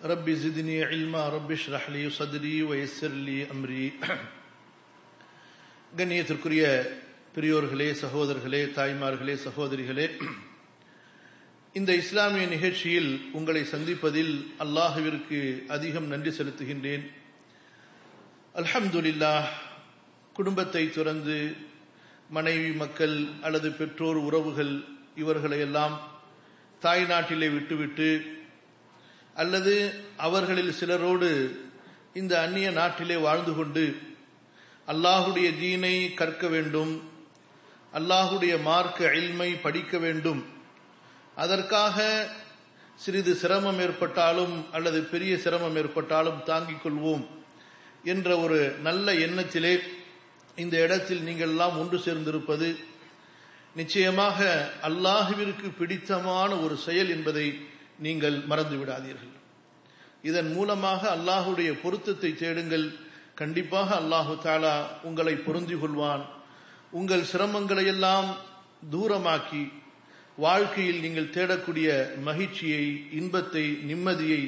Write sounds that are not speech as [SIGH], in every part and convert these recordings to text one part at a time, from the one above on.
رب زدني علما رب اشرح لي صدري ويسر لي أمري கண்ணியத்திற்குரிய பெரியோர்களே சகோதரர்களே தாய்மார்களே சகோதரிகளே [CLEARS THROAT] இந்த இஸ்லாமிய நிகழ்ச்சியில் உங்களை சந்திப்பதில் அல்லாஹுவிற்கு அதிகம் நன்றி செலுத்துகின்றேன் அல்ஹம்துலில்லாஹ் குடும்பத்தை துறந்து மனைவி மக்கள் அல்லது பெற்றோர் உறவுகள் இவர்களையெல்லாம் தாய் நாட்டிலே விட்டுவிட்டு அல்லது அவர்களில் சிலரோடு இந்த அந்நிய நாட்டிலே வாழ்ந்து கொண்டு அல்லாஹுடைய தீனை கற்க வேண்டும் அல்லாஹுடைய மார்க்க இல்மை படிக்க வேண்டும். அதற்காக சிறிது சிரமம் ஏற்பட்டாலும் அல்லது பெரிய சிரமம் ஏற்பட்டாலும் தாங்கிக் கொள்வோம் என்ற ஒரு நல்ல எண்ணத்திலே இந்த இடத்தில் நீங்கள் எல்லாம் ஒன்று சேர்ந்திருப்பது நிச்சயமாக அல்லாஹுவிற்கு பிடித்தமான ஒரு செயல் என்பதை நீங்கள் மறந்து விடாதீர்கள் இதன் மூலமாக அல்லாஹுடைய பொருத்தத்தை தேடுங்கள். கண்டிப்பாக அல்லாஹு தாலா உங்களை பொருந்தி கொள்வான் உங்கள் சிரமங்களை எல்லாம் தூரமாக்கி வாழ்க்கையில் நீங்கள் தேடக்கூடிய மகிழ்ச்சியை இன்பத்தை நிம்மதியை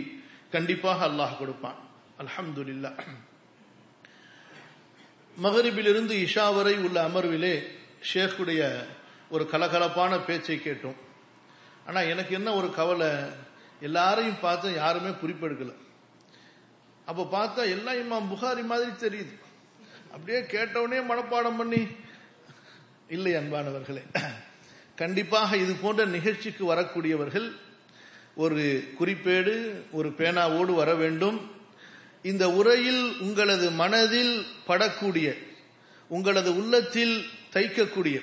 கண்டிப்பாக அல்லாஹ் கொடுப்பான். அல்ஹம்துலில்லா. மகரிபிலிருந்து இஷா வரை உள்ள அமர்விலே ஷேக்குடைய ஒரு கலகலப்பான பேச்சை கேட்டோம். ஆனா எனக்கு என்ன ஒரு கவலை? எல்லாரையும் பார்த்தா யாருமே குறிப்பெடுக்கல. அப்ப பார்த்தா எல்லாம் இமாம் புகாரி மாதிரி தெரியுது. அப்படியே கேட்டவுடனே மனப்பாடம் பண்ணி இல்லை அன்பானவர்களே கண்டிப்பாக இது போன்ற நிகழ்ச்சிக்கு வரக்கூடியவர்கள் ஒரு குறிப்பேடு ஒரு பேனாவோடு வர வேண்டும். இந்த உரையில் உங்களது மனதில் படக்கூடிய உங்களது உள்ளத்தில் தைக்கக்கூடிய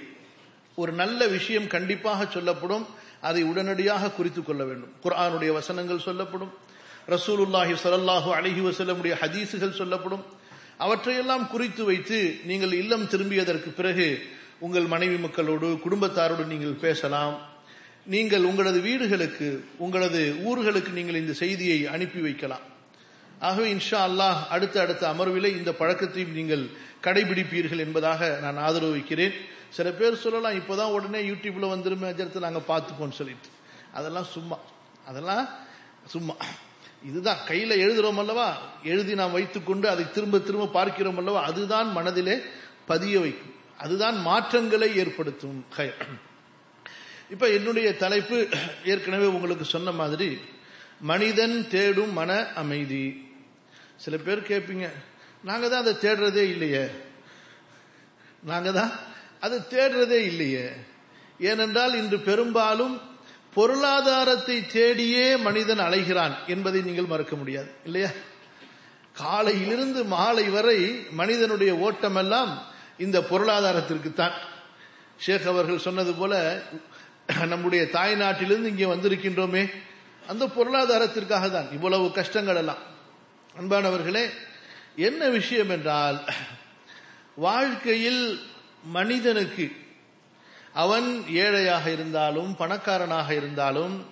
ஒரு நல்ல விஷயம் கண்டிப்பாக சொல்லப்படும். அதை உடனடியாக குறித்துக் கொள்ள வேண்டும். குரானுடைய வசனங்கள் சொல்லப்படும். ரசூலுல்லாஹி சலல்லாஹு அலஹி வசல்லமுடைய ஹதீசுகள் சொல்லப்படும். அவற்றையெல்லாம் குறித்து வைத்து நீங்கள் இல்லம் திரும்பியதற்கு பிறகு உங்கள் மனைவி மக்களோடு குடும்பத்தாரோடு நீங்கள் பேசலாம். நீங்கள் உங்களது வீடுகளுக்கு உங்களது ஊர்களுக்கு நீங்கள் இந்த செய்தியை அனுப்பி வைக்கலாம். ஆகவே இன்ஷா அல்லாஹ் அடுத்த அடுத்த அமர்விலே இந்த பழக்கத்தையும் நீங்கள் கடைபிடிப்பீர்கள் என்பதாக நான் ஆதரவு வைக்கிறேன். சில பேர் சொல்லலாம் இப்போதான் உடனே யூடியூப்ல வந்துருமே அஜரத்தை நாங்கள் பார்த்துப்போம்னு சொல்லிட்டு. அதெல்லாம் சும்மா. அதெல்லாம் சும்மா. இதுதான் கையில எழுதுறோம் அல்லவா? எழுதி நாம் வைத்துக்கொண்டு அதை திரும்ப திரும்ப பார்க்கிறோம் அல்லவா? அதுதான் மனதிலே பதிய வைக்கும். அதுதான் மாற்றங்களை ஏற்படுத்தும். இப்ப என்னுடைய தலைப்பு ஏற்கனவே உங்களுக்கு சொன்ன மாதிரி மனிதன் தேடும் மன அமைதி. சில பேர் கேட்பீங்க நாங்கள் தான் அதை தேடுறதே இல்லையே. நாங்கள் தான் அதை தேடுறதே இல்லையே. ஏனென்றால் இன்று பெரும்பாலும் பொருளாதாரத்தை தேடியே மனிதன் அலைகிறான் என்பதை நீங்கள் மறக்க முடியாது இல்லையா? காலையிலிருந்து மாலை வரை மனிதனுடைய ஓட்டமெல்லாம் இந்த பொருளாதாரத்திற்கு தான் ஷேக் அவர்கள் சொன்னது போல நம்முடைய தாய் நாட்டிலிருந்து இங்கே வந்திருக்கின்றோமே அந்த பொருளாதாரத்திற்காக தான் இவ்வளவு கஷ்டங்கள் எல்லாம். அன்பானவர்களே என்ன விஷயம் என்றால் வாழ்க்கையில் மனிதனுக்கு அவன் ஏழையாக இருந்தாலும் பணக்காரனாக இருந்தாலும்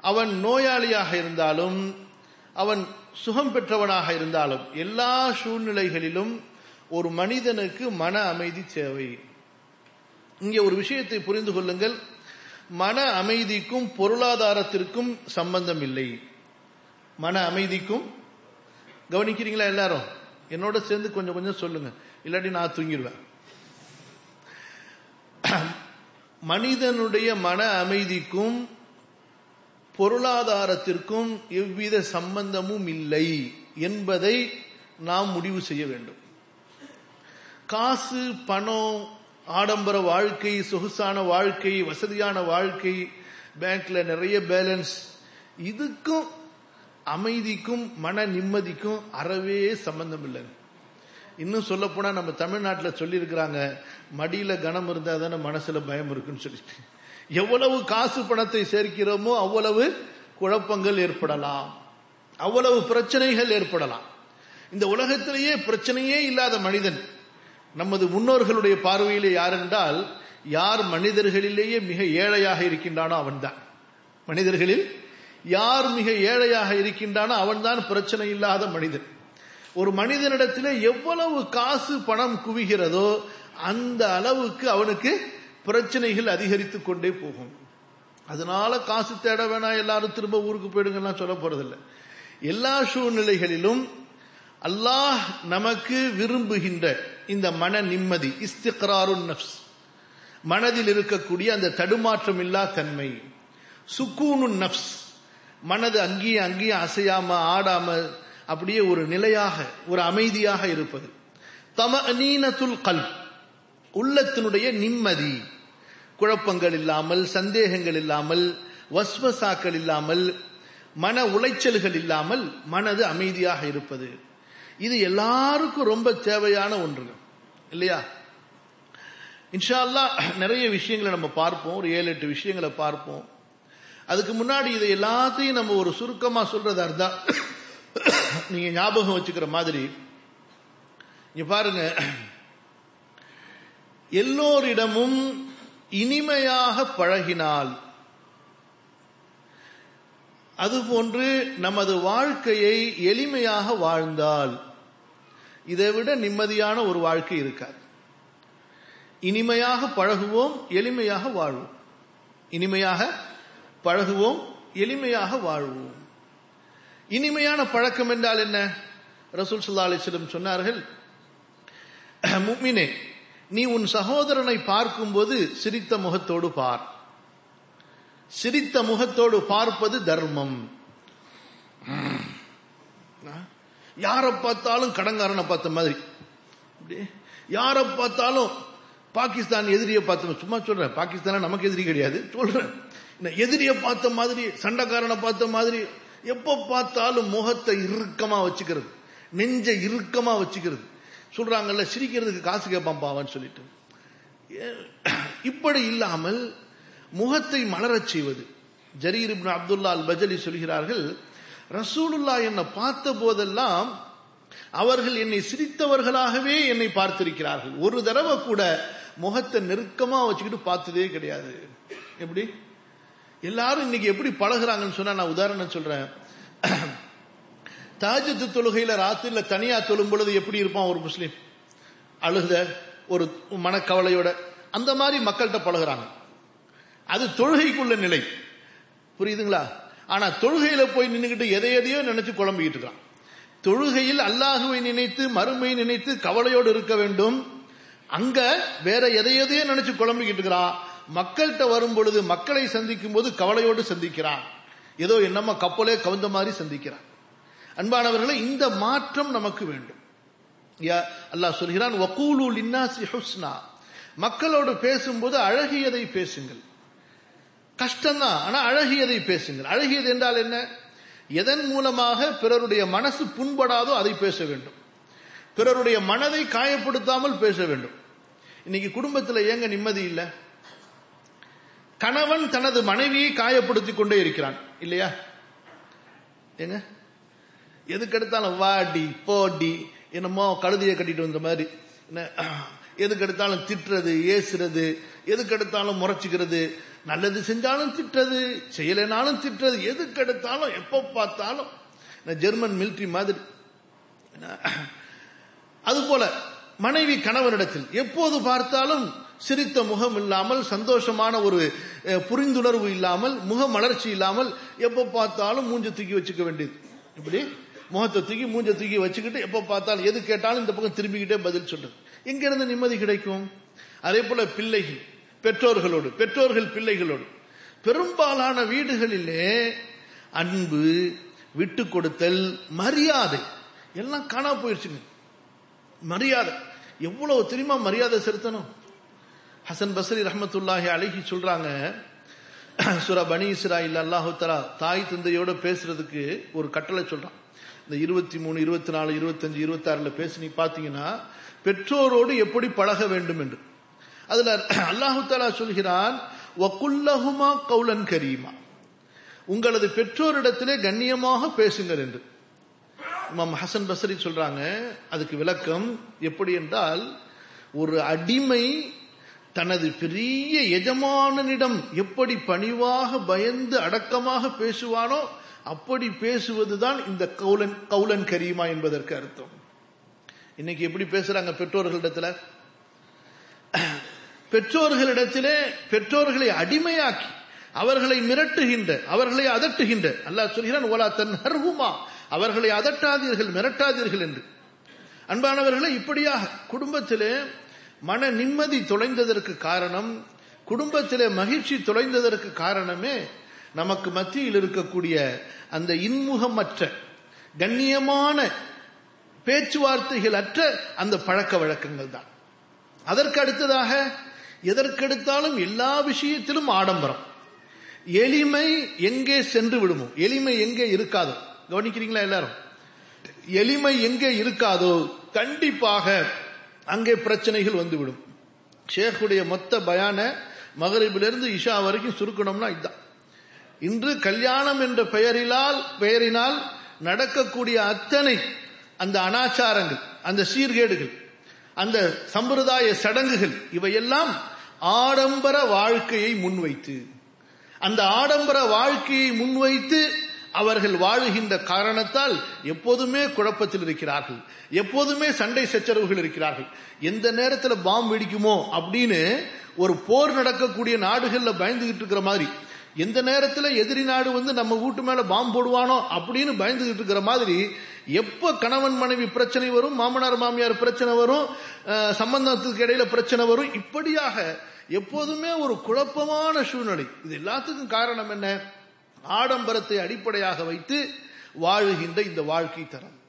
அவன் நோயாளியாக இருந்தாலும் அவன் சுகம் பெற்றவனாக இருந்தாலும் எல்லா சூழ்நிலைகளிலும் ஒரு மனிதனுக்கு மன அமைதி தேவை. இங்கே ஒரு விஷயத்தை புரிந்து கொள்ளுங்கள். மன அமைதிக்கும் பொருளாதாரத்திற்கும் சம்பந்தம் இல்லை. மன அமைதிக்கும் கவனிக்கிறீங்களா எல்லாரும்? என்னோட சேர்ந்து கொஞ்சம் கொஞ்சம் சொல்லுங்க. இல்லாட்டி நான் தூங்கிடுவேன். [CLEARS THROAT] மனிதனுடைய மன அமைதிக்கும் பொருளாதாரத்திற்கும் எவ்வித சம்பந்தமும் இல்லை என்பதை நாம் முடிவு செய்ய வேண்டும். காசு பணம் ஆடம்பர வாழ்க்கை சொகுசான வாழ்க்கை வசதியான வாழ்க்கை பேங்க்ல நிறைய பேலன்ஸ் இதுக்கும் அமைதிக்கும் மன நிம்மதிக்கும் அறவே சம்பந்தம் இல்லை இன்னும் சொல்ல போனா நம்ம தமிழ்நாட்டில் சொல்லியிருக்கிறாங்க மடியில கனம் இருந்தா தானே மனசுல பயம் இருக்குன்னு சொல்லிட்டு. எவ்வளவு காசு பணத்தை சேர்க்கிறோமோ அவ்வளவு குழப்பங்கள் ஏற்படலாம். அவ்வளவு பிரச்சனைகள் ஏற்படலாம். இந்த உலகத்திலேயே பிரச்சனையே இல்லாத மனிதன் நமது முன்னோர்களுடைய பார்வையிலே யார் என்றால் யார் மனிதர்களிலேயே மிக ஏழையாக இருக்கின்றானோ அவன்தான். மனிதர்களில் யார் மிக ஏழையாக இருக்கின்றானோ அவன்தான் பிரச்சனை இல்லாத மனிதன். ஒரு மனிதனிடத்திலே எவ்வளவு காசு பணம் குவிகிறதோ அந்த அளவுக்கு அவனுக்கு பிரச்சனைகள் அதிகரித்து கொண்டே போகும். அதனால காசு தேட வேணாம் எல்லாரும் திரும்ப ஊருக்கு போயிடுங்கலாம் சொல்ல போறதில்லை. எல்லா சூழ்நிலைகளிலும் அல்லாஹ் நமக்கு விரும்புகின்ற இந்த மன நிம்மதி இஸ்திக்ராரு நப்ஸ் மனதில் இருக்கக்கூடிய அந்த தடுமாற்றம் இல்லா தன்மை. சுக்கூனு நப்ஸ் மனது அங்கேயும் அங்கேயும் அசையாம ஆடாம அப்படியே ஒரு நிலையாக ஒரு அமைதியாக இருப்பது. தம நீனத்துல் கல் உள்ளத்தினுடைய நிம்மதி. குழப்பங்கள் இல்லாமல் சந்தேகங்கள் இல்லாமல் வஸ்வசாக்கள் இல்லாமல் மன உளைச்சல்கள் இல்லாமல் மனது அமைதியாக இருப்பது. இது எல்லாருக்கும் ரொம்ப தேவையான ஒன்று இல்லையா? இன்ஷா அல்லா நிறைய விஷயங்களை நம்ம பார்ப்போம். ஒரு ஏழு எட்டு விஷயங்களை பார்ப்போம். அதுக்கு முன்னாடி இதை எல்லாத்தையும் நம்ம ஒரு சுருக்கமா சொல்றதா இருந்தா நீங்க ஞாபகம் வச்சுக்கிற மாதிரி இங்க பாருங்க. எல்லோரிடமும் இனிமையாக பழகினால் அதுபோன்று நமது வாழ்க்கையை எளிமையாக வாழ்ந்தால் இதை விட நிம்மதியான ஒரு வாழ்க்கை இருக்காது. இனிமையாக பழகுவோம் எளிமையாக வாழ்வோம். இனிமையாக பழகுவோம் எளிமையாக வாழ்வோம். இனிமையான பழக்கம் என்றால் என்ன? ரசூல் சுல்லா அலிஸ்லம் சொன்னார்கள் முக்மினே நீ உன் சகோதரனை பார்க்கும்போது சிரித்த முகத்தோடு பார். சிரித்த முகத்தோடு பார்ப்பது தர்மம். யாரை பார்த்தாலும் கடங்காரனை பார்த்த மாதிரி. யாரை பார்த்தாலும் பாகிஸ்தான் எதிரியை பார்த்த சும்மா சொல்றேன் பாகிஸ்தான் நமக்கு எதிரி கிடையாது சொல்றேன். எதிரியை பார்த்த மாதிரி சண்டைக்காரனை பார்த்த மாதிரி எப்ப பார்த்தாலும் முகத்தை இறுக்கமா வச்சுக்கிறது. நெஞ்ச இறுக்கமா வச்சுக்கிறது. சொல்றாங்கல்ல சிரிக்கிறதுக்கு காசு கேட்பான் பாவன்னு சொல்லிட்டு. இப்படி இல்லாமல் முகத்தை மலரச் செய்வது. ஜரீர் இப்னு அப்துல்லா அல் பஜலி சொல்கிறார்கள் ரசூலுல்லா என்னை பார்த்த போதெல்லாம் அவர்கள் என்னை சிரித்தவர்களாகவே என்னை பார்த்திருக்கிறார்கள். ஒரு தடவை கூட முகத்தை நெருக்கமா வச்சுக்கிட்டு பார்த்ததே கிடையாது. எப்படி? எல்லாரும் இன்னைக்கு எப்படி பழகுறாங்கன்னு சொன்னா நான் உதாரணம் சொல்றேன். தாஜத்து தொழுகையில ராத்திரில தனியா தொழும் பொழுது எப்படி இருப்பான் ஒரு முஸ்லீம்? அழுத ஒரு மனக்கவலையோட அந்த மாதிரி மக்கள்கிட்ட பழகுறாங்க. அது தொழுகைக்குள்ள நிலை. புரியுதுங்களா? ஆனா தொழுகையில போய் நின்றுகிட்டு எதை எதையோ நினைச்சு குழம்பிக்கிட்டு இருக்கான். தொழுகையில் அல்லாஹுவை நினைத்து மறுமை நினைத்து கவலையோடு இருக்க வேண்டும். அங்க வேற எதை நினைச்சு குழம்பிக்கிட்டு இருக்கிறான் மக்கள்கிட்ட வரும் பொழுது மக்களை சந்திக்கும் போது கவலையோடு சந்திக்கிறான். ஏதோ என்னம்மா கப்பலே கவுந்த மாதிரி சந்திக்கிறான். அன்பானவர்களே இந்த மாற்றம் நமக்கு வேண்டும். அல்லாஹ் சொல்கிறான் வக்கூலு லின்னாசி ஹுஸ்னா. மக்களோடு பேசும்போது அழகியதை பேசுங்கள். கஷ்டம்தான் ஆனா அழகியதை பேசுங்கள். அழகியது என்றால் என்ன? எதன் மூலமாக பிறருடைய மனசு புண்படாதோ அதை பேச வேண்டும். பிறருடைய மனதை காயப்படுத்தாமல் பேச வேண்டும். இன்னைக்கு குடும்பத்தில் ஏங்க நிம்மதி இல்லை? கணவன் தனது மனைவியை காயப்படுத்திக் கொண்டே இருக்கிறான். இல்லையா? ஏங்க? எதுக்கு எடுத்தாலும் வாடி போடி என்னமோ கழுதியை கட்டிட்டு வந்த மாதிரி. என்ன? எதுக்கு எடுத்தாலும் திட்டுறது ஏசுறது எதுக்கு எடுத்தாலும் முறைச்சிக்கிறது. நல்லது செஞ்சாலும் திட்டுறது செய்யலைனாலும் திட்டுறது. எதுக்கு எடுத்தாலும் எப்ப பார்த்தாலும். ஜெர்மன் மிலிட்ரி மாதிரி. அதுபோல மனைவி கணவனிடத்தில் எப்போது பார்த்தாலும் சிரித்த முகம் இல்லாமல் சந்தோஷமான ஒரு புரிந்துணர்வு இல்லாமல் முக மலர்ச்சி இல்லாமல் எப்ப பார்த்தாலும் மூஞ்ச தூக்கி வச்சுக்க வேண்டியது. இப்படி முகத்தை தூக்கி மூஞ்ச தூக்கி வச்சுக்கிட்டு எப்ப பார்த்தாலும் எது கேட்டாலும் இந்த பக்கம் திரும்பிக்கிட்டே பதில் சொல்றது. எங்க இருந்து நிம்மதி கிடைக்கும்? அதே போல பிள்ளைகள் பெற்றோர்களோடு பெற்றோர்கள் பிள்ளைகளோடு. பெரும்பாலான வீடுகளிலே அன்பு விட்டு கொடுத்தல் மரியாதை எல்லாம் காணா போயிடுச்சுங்க மரியாதை. எவ்வளவு தெரியுமா மரியாதை செலுத்தணும்? ஹசன் பசரி ரஹமத்துல்லாஹி அழகி சொல்றாங்க சுரா பனி இஸ்ரா இல்ல அல்லாஹுத்தரா தாய் தந்தையோட பேசுறதுக்கு ஒரு கட்டளை சொல்றான். இந்த இருபத்தி மூணு இருபத்தி நாலு இருபத்தஞ்சு இருபத்தி ஆறுல பேசி நீ பாத்தீங்கன்னா பெற்றோரோடு எப்படி பழக வேண்டும் என்று. அதுல அல்லாஹுத்தாலா சொல்கிறான் வக்குல்லஹுமா கவுலன் கரீமா. உங்களது பெற்றோரிடத்திலே கண்ணியமாக பேசுங்கள் என்று. இமாம் ஹசன் பசரி சொல்றாங்க அதுக்கு விளக்கம் எப்படி என்றால் ஒரு அடிமை தனது பெரிய எஜமானனிடம் எப்படி பணிவாக பயந்து அடக்கமாக பேசுவானோ அப்படி பேசுவதுதான் இந்த கவுலன் கவுலன் கரீமா என்பதற்கு அர்த்தம். இன்னைக்கு எப்படி பேசுறாங்க பெற்றோர்களிடத்துல? பெற்றோர்களிடத்திலே பெற்றோர்களை அடிமையாக்கி அவர்களை மிரட்டுகின்ற அவர்களை அதட்டுகின்ற அல்லாஹ் சொல்கிறான் ஓலா தன் ஹர்ஹுமா அவர்களை அதட்டாதீர்கள் மிரட்டாதீர்கள் என்று. அன்பானவர்களை இப்படியாக குடும்பத்திலே மன நிம்மதி தொலைந்ததற்கு காரணம் குடும்பத்திலே மகிழ்ச்சி தொலைந்ததற்கு காரணமே நமக்கு மத்தியில் இருக்கக்கூடிய அந்த இன்முகமற்ற கண்ணியமான பேச்சுவார்த்தைகள் அற்ற அந்த பழக்க வழக்கங்கள் தான். அதற்கு அடுத்ததாக எதற்கெடுத்தாலும் எல்லா விஷயத்திலும் ஆடம்பரம். எளிமை எங்கே சென்று விடுமோ எளிமை எங்கே இருக்காதோ கவனிக்கிறீங்களா எல்லாரும்? எளிமை எங்கே இருக்காதோ கண்டிப்பாக அங்கே பிரச்சனைகள் வந்துவிடும். ஷேக்குடைய மொத்த பயான மகரிபிலிருந்து இஷா வரைக்கும் சுருக்கணும்னா இதுதான். இன்று கல்யாணம் என்ற பெயரிலால் பெயரினால் நடக்கக்கூடிய அத்தனை அந்த அனாச்சாரங்கள் அந்த சீர்கேடுகள் அந்த சம்பிரதாய சடங்குகள் இவையெல்லாம் ஆடம்பர வாழ்க்கையை முன்வைத்து அந்த ஆடம்பர வாழ்க்கையை முன்வைத்து அவர்கள் வாழுகின்ற காரணத்தால் எப்போதுமே குழப்பத்தில் இருக்கிறார்கள். எப்போதுமே சண்டை சச்சரவுகள் இருக்கிறார்கள். எந்த நேரத்தில் பாம்பு வெடிக்குமோ அப்படின்னு ஒரு போர் நடக்கக்கூடிய நாடுகள்ல பயந்துகிட்டு இருக்கிற மாதிரி எந்த நேரத்தில் எதிரி நாடு வந்து நம்ம வீட்டு மேல பாம் போடுவானோ அப்படின்னு பயந்துகிட்டு இருக்கிற மாதிரி எப்ப கணவன் மனைவி பிரச்சனை வரும் மாமனார் மாமியார் பிரச்சனை வரும் சம்பந்தத்துக்கு இடையில பிரச்சனை வரும் இப்படியாக எப்போதுமே ஒரு குழப்பமான சூழ்நிலை. இது எல்லாத்துக்கும் காரணம் என்ன? ஆடம்பரத்தை அடிப்படையாக வைத்து வாழுகின்ற இந்த வாழ்க்கை தரம்.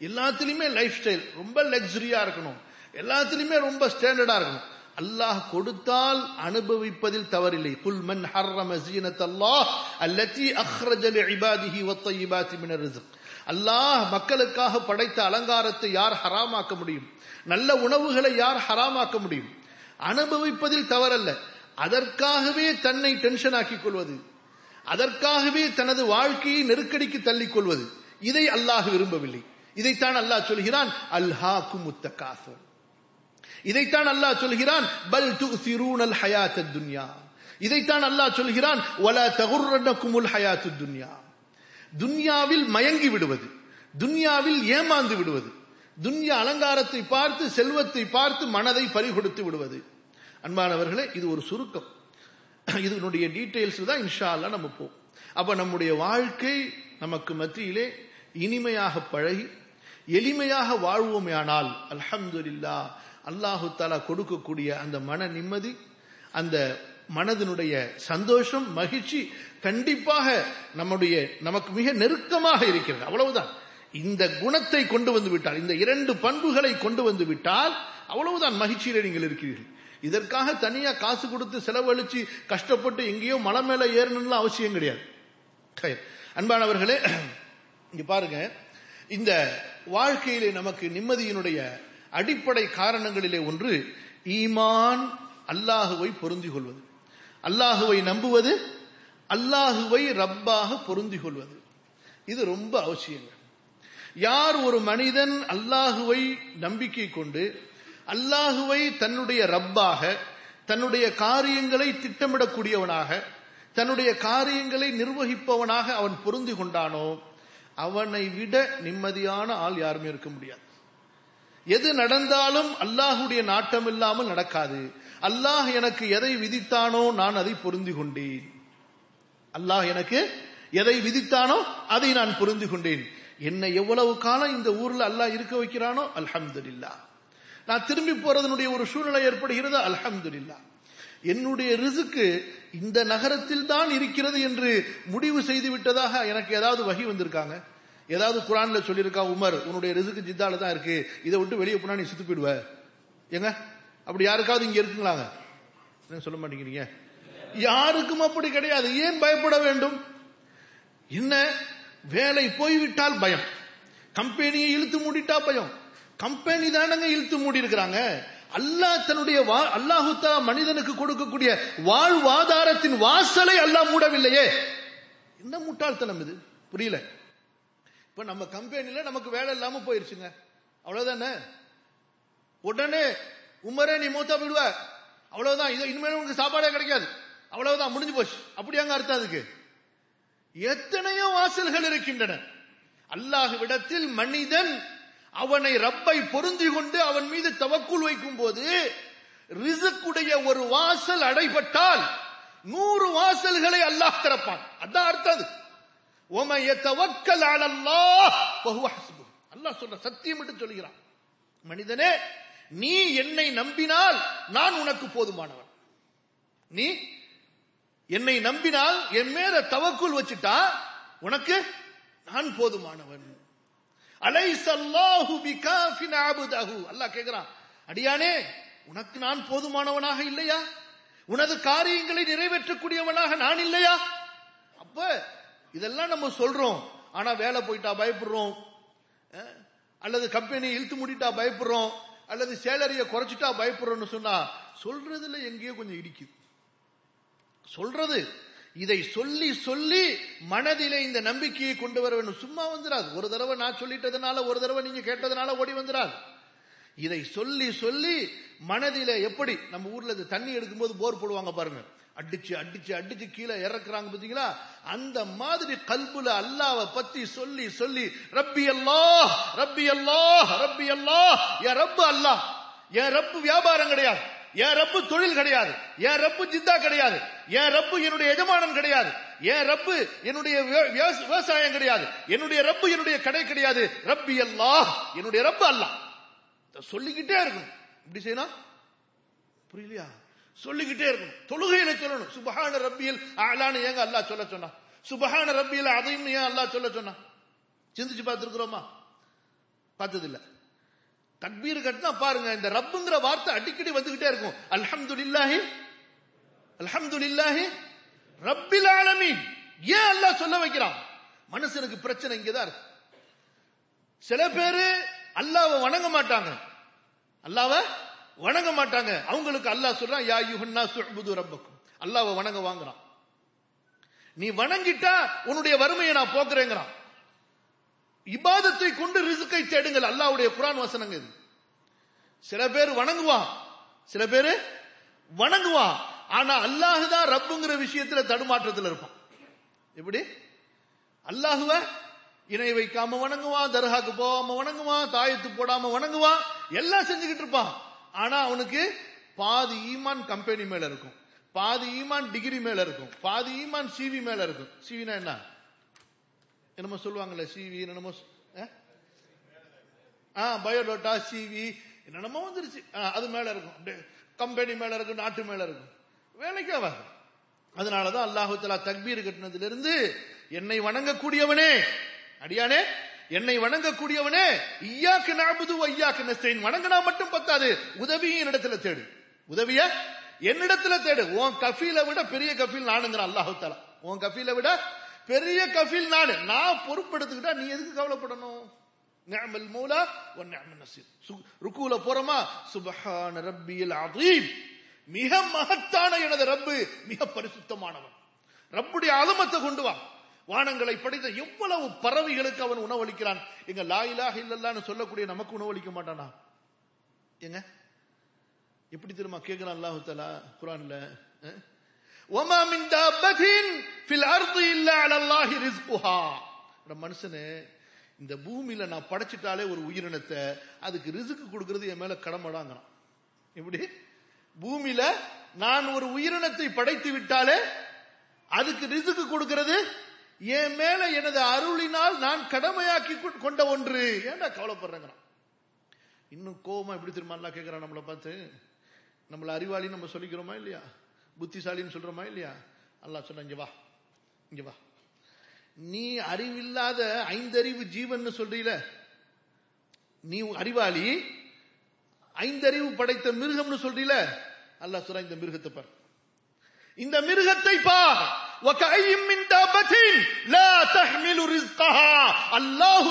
எல்லாத்திலுமே லைஃப் ஸ்டைல் ரொம்ப லக்ஸரியா இருக்கணும். எல்லாத்திலுமே ரொம்ப ஸ்டாண்டர்டா இருக்கணும். அல்லாஹ் கொடுத்தால் அனுபவிப்பதில் தவறில்லை. குல் மன் ஹர்ரம ஜீனத் அல்லாஹ் அல்லதி இபாதிஹி லிஇபாதிஹி வத்தய்யிபாத்தி மினர் ரிஸ்க். அல்லாஹ் மக்களுக்காக படைத்த அலங்காரத்தை யார் ஹராமாக்க முடியும்? நல்ல உணவுகளை யார் ஹராமாக்க முடியும்? அனுபவிப்பதில் தவறல்ல. அதற்காகவே தன்னை டென்ஷன் ஆக்கிக் கொள்வது. அதற்காகவே தனது வாழ்க்கையை நெருக்கடிக்கு தள்ளிக் கொள்வது. இதை அல்லாஹ் விரும்பவில்லை. இதைத்தான் அல்லாஹ் சொல்கிறான் அல்ஹாக்கு முத்தகாசர் இதைத்தான் அல்லாஹ் சொல்கிறான் பல் துசிரூனல் ஹயாத் துன்யா. இதைத்தான் அல்லாஹ் சொல்கிறான் வல தகுர்ரன்னக்குமுல் ஹயாத்து துன்யா. துன்யாவில் மயங்கி விடுவது துன்யாவில் ஏமாந்து விடுவது துன்யா அலங்காரத்தை பார்த்து செல்வத்தை பார்த்து மனதை பறிகொடுத்து விடுவது. அன்பானவர்களே இது ஒரு சுருக்கம். [CLEARS THROAT] இதனுடைய டீட்டெயில்ஸ் தான் இன்ஷால்லா நம்ம போவோம். அப்ப நம்முடைய வாழ்க்கை நமக்கு மத்தியிலே இனிமையாக பழகி எளிமையாக வாழ்வோமேயானால் அல்ஹம்துலில்லா அல்லாஹு தாலா கொடுக்கக்கூடிய அந்த மன நிம்மதி அந்த மனதினுடைய சந்தோஷம் மகிழ்ச்சி கண்டிப்பாக நம்முடைய நமக்கு மிக நெருக்கமாக இருக்கிறது. அவ்வளவுதான். இந்த குணத்தை கொண்டு வந்து விட்டால் இந்த இரண்டு பண்புகளை கொண்டு வந்து விட்டால் அவ்வளவுதான் மகிழ்ச்சியில் நீங்கள் இருக்கிறீர்கள். இதற்காக தனியா காசு கொடுத்து செலவழிச்சு கஷ்டப்பட்டு எங்கேயோ மலை மேல ஏறணும்னு அவசியம் கிடையாது. அன்பானவர்களே இங்க பாருங்க. இந்த வாழ்க்கையிலே நமக்கு நிம்மதியினுடைய அடிப்படை காரணங்களிலே ஒன்று ஈமான் அல்லாஹுவை பொருந்தி கொள்வது. அல்லாஹுவை நம்புவது அல்லாஹுவை ரப்பாக பொருந்தி கொள்வது. இது ரொம்ப அவசியங்கள் யார் ஒரு மனிதன் அல்லாஹுவை நம்பிக்கை கொண்டு அல்லாஹுவை தன்னுடைய ரப்பாக தன்னுடைய காரியங்களை திட்டமிடக்கூடியவனாக தன்னுடைய காரியங்களை நிர்வகிப்பவனாக அவன் பொருந்தி கொண்டானோ அவனை விட நிம்மதியான ஆள் யாருமே இருக்க முடியாது. எது நடந்தாலும் அல்லாஹுடைய நாட்டம் இல்லாமல் நடக்காது. அல்லாஹ் எனக்கு எதை விதித்தானோ நான் அதை பொருந்தி கொண்டேன். அல்லாஹ் எனக்கு எதை விதித்தானோ அதை நான் பொருந்தி கொண்டேன். என்னை எவ்வளவு காலம் இந்த ஊர்ல அல்லாஹ் இருக்க வைக்கிறானோ? அல்ஹம்துலில்லா நான் திரும்பி போறதனுடைய ஒரு சூழ்நிலை ஏற்படுகிறது? அல்ஹம்துலில்லா. என்னுடைய ரிசுக்கு இந்த நகரத்தில் தான் இருக்கிறது என்று முடிவு செய்து விட்டதாக எனக்கு ஏதாவது வகி வந்திருக்காங்க? ஏதாவது குரான்ல சொல்லியிருக்கா உமர் உன்னுடைய ரிசுக்கு ஜித்தால தான் இருக்கு இதை விட்டு வெளியே போனா நீ சுத்து போயிடுவ? அப்படி யாருக்காவது இங்க இருக்குங்களாங்க? சொல்ல மாட்டேங்கிறீங்க? யாருக்கும் அப்படி கிடையாது. ஏன் பயப்பட வேண்டும்? என்ன வேலை போய்விட்டால் பயம். கம்பெனியை இழுத்து மூடிட்டா பயம். கம்பெனி தானங்க இழுத்து மூடி இருக்கிறாங்க அல்லாஹ் தன்னுடைய அல்லாஹுத்தா மனிதனுக்கு கொடுக்கக்கூடிய வாழ்வாதாரத்தின் வாசலை அல்லாஹ் மூடவில்லையே. என்ன முட்டாள்தனம் இது? புரியல. இப்ப நம்ம கம்பெனில நமக்கு வேலை இல்லாம போயிருச்சுங்க. அவ்வளவுதானே? உடனே உமரே நீ மூத்தா விடுவ அவ்வளவுதான். இது இனிமேல் உனக்கு சாப்பாடே கிடைக்காது. அவ்வளவுதான். முடிஞ்சு போச்சு. அப்படியாங்க அர்த்தம் அதுக்கு? எத்தனையோ வாசல்கள் இருக்கின்றன. அல்லாஹ் விடத்தில் மனிதன் அவனை ரப்பை பொருந்தி கொண்டு அவன் மீது தவக்குள் வைக்கும் போது ரிசுக்குடைய ஒரு வாசல் அடைபட்டால் நூறு வாசல்களை அல்லாஹ் திறப்பான். அதான் அர்த்தம் அது. ஓம எத்தவக்கல் அல்லாஹ் அல்லாஹ் சொல்ற சத்தியம் என்று சொல்கிறான். மனிதனே நீ என்னை நம்பினால் நான் உனக்கு போதுமானவன். நீ என்னை நம்பினால் என் மேல தவக்குள் வச்சுட்டா உனக்கு நான் போதுமானவன். அலைசல்லாஹு பிகாஃபின் அபுதஹு. அல்லாஹ் கேக்குறான் அடியானே உனக்கு நான் போதுமானவனாக இல்லையா? உனது காரியங்களை நிறைவேற்றக்கூடியவனாக நான் இல்லையா? அப்ப இதெல்லாம் நம்ம சொல்றோம். ஆனா வேலை போயிட்டா பயப்படுறோம். அல்லது கம்பெனி இழுத்து முடிட்டா பயப்படுறோம். அல்லது சேலரிய குறைச்சிட்டா பயப்படுறோம்னு சொன்னா சொல்றதுல எங்கேயோ கொஞ்சம் இடிக்குது. சொல்றது இதை சொல்லி சொல்லி மனதிலே இந்த நம்பிக்கையை கொண்டு வர வேண்டும் சும்மா வந்துடாது ஒரு தடவை நான் சொல்லிட்டதுனால ஒரு தடவை நீங்க கேட்டதுனால ஓடி வந்துடாது இதை சொல்லி சொல்லி மனதில எப்படி நம்ம ஊர்ல இது தண்ணி எடுக்கும்போது போர் போடுவாங்க பாருங்க. அடிச்சு அடிச்சு அடிச்சு கீழே இறக்குறாங்க பாத்தீங்களா? அந்த மாதிரி கல்புல அல்லாவை பத்தி சொல்லி சொல்லி ரப்பி அல்லாஹ் ரப்பி அல்லாஹ் ரப்பி அல்லாஹ் என் ரப்பு அல்லாஹ் என் ரப்பு வியாபாரம் கிடையாது. என் ரப்பு தொழில் கிடையாது. என் ரப்பு ஜித்தா கிடையாது. என் ரப்பு என்னுடைய எஜமானன் கிடையாது. என் ரப்பு என்னுடைய விவசாயம் கிடையாது. என்னுடைய ரப்பு என்னுடைய கடை கிடையாது. ரப்பி அல்லா என்னுடைய ரப்பு அல்லாஹ் சொல்லிக்கிட்டே இருக்கணும். இப்படி செய்யணும்? புரியலையா? சொல்லிக்கிட்டே இருக்கணும். தொழுகையில சொல்லணும். சுபஹான ரப்பியல் ஆலான்னு ஏங்க அல்லாஹ் சொல்ல சொன்னா? சுபஹான ரப்பியல் அதையும் ஏன் அல்லாஹ் சொல்ல சொன்னா? சிந்திச்சு பார்த்துருக்குறோமா? பார்த்தது தக்பீர் கட்டினா பாருங்க இந்த ரப்புங்கிற வார்த்தை அடிக்கடி வந்துகிட்டே இருக்கும். அல்ஹம்து இல்லாஹி அல்ஹம்து இல்லாஹி ரப்பில் ஆலமீன். ஏன் அல்லாஹ் சொல்ல வைக்கிறான்? மனுஷனுக்கு பிரச்சனை இங்கதான் இருக்கு. சில பேரு அல்லாவை வணங்க மாட்டாங்க. அல்லாஹ்வை வணங்க மாட்டாங்க. அவங்களுக்கு அல்லாஹ் சொல்றான் யா யுஹன்னா சுஹ்புது ரப்பக்கும். அல்லாவை வணங்க வாங்குறான். நீ வணங்கிட்டா உன்னுடைய வறுமையை நான் போக்குறேங்கிறான். இபாதத்தை கொண்டு ரிசுக்கை தேடுங்கள். அல்லாவுடைய குரான் வசனங்க இது. சில பேர் வணங்குவா. சில பேர் வணங்குவா. ஆனா அல்லாஹுதான் ரப்புங்கிற விஷயத்துல தடுமாற்றத்தில் இருப்பான். எப்படி? அல்லாஹுவ இணை வைக்காம வணங்குவான் தர்காக்கு போகாம வணங்குவான் தாயத்து போடாம வணங்குவான் எல்லாம் செஞ்சுக்கிட்டு இருப்பான். ஆனா அவனுக்கு பாதி ஈமான் கம்பெனி மேல இருக்கும். பாதி ஈமான் டிகிரி மேல இருக்கும். பாதி ஈமான் சிவி மேல இருக்கும். சிவினா என்ன? என்னமோ சொல்லுவாங்கல்ல சிவி என்னமோ ஆ? ஆ பயோடோட்டா சிவி என்னென்னமோ வந்துருச்சு. ஆ, அது மேல இருக்கும். கம்பெனி மேல இருக்கும் நாட்டு மேல இருக்கும். வேலைக்கு ஆகாது. அதனாலதான் அல்லாஹு தலா தக்பீர் கட்டினதிலிருந்து என்னை வணங்கக்கூடியவனே அடியானே என்னை வணங்கக்கூடியவனே ஐயாக்கு நாபுது ஐயாக்கு நஸ்தைன். வணங்கினா மட்டும் பத்தாது. உதவியும் என்னிடத்துல தேடு. உதவிய என்னிடத்துல தேடு. உன் கஃபீல விட பெரிய கஃபீல் நானுங்கிறான் அல்லாஹு தலா உன் கஃபீல விட பெரிய கஃபீல் நான். நான் பொறுப்பெடுத்துக்கிட்டா நீ எதுக்கு கவலைப்படணும்? நிஅமல் மூலா ஒன் நிஅமன் நசீர். சு- ருக்குல போறோமா? சுபஹான ரப்பியல் அதீம் மிக மகத்தான எனது ரப்பு மிக பரிசுத்தமானவன். ரப்புடைய அலமத்தை கொண்டு வா. வானங்களை படைத்த எவ்வளவு பறவைகளுக்கு அவன் உணவளிக்கிறான். எங்க லா இல்லல்லான்னு சொல்லக்கூடிய நமக்கு உணவளிக்க மாட்டானா? ஏங்க? எப்படி தெரியுமா கேட்கிறான் அல்லாஹு தலா குரான்ல? ஒமா மின் தாபத்தின் ஃபில் அர்து இல்ல அலல்லாஹி ரிஸ்குஹா. மனுஷனு இந்த பூமியில நான் படைச்சிட்டாலே ஒரு உயிரினத்தை அதுக்கு ரிசுக்கு கொடுக்கறது என் மேல கடமடாங்கிறான். எப்படி? பூமியில நான் ஒரு உயிரினத்தை படைத்து விட்டாலே அதுக்கு ரிசுக்கு கொடுக்கிறது என் மேல எனது அருளினால் நான் கடமையாக்கி கொண்ட ஒன்று. ஏன்டா கவலைப்படுறேங்கிறான். இன்னும் கோபமா எப்படி திரும்ப கேட்கிறான் நம்மளை பார்த்து? நம்மள அறிவாளி நம்ம சொல்லிக்கிறோமா இல்லையா? புத்திசாலின்னு சொல்றோமா இல்லையா? அல்லா சொல்ல இங்க வா இங்க வா. நீ அறிவில்லாத ஐந்தறிவு ஜீவன் சொல்றீல? நீ அறிவாளி ஐந்தறிவு படைத்த மிருகம்னு சொல்றீல? அல்லா சொல்ற இந்த மிருகத்தை பார். இந்த மிருகத்தை பார். அல்லாஹு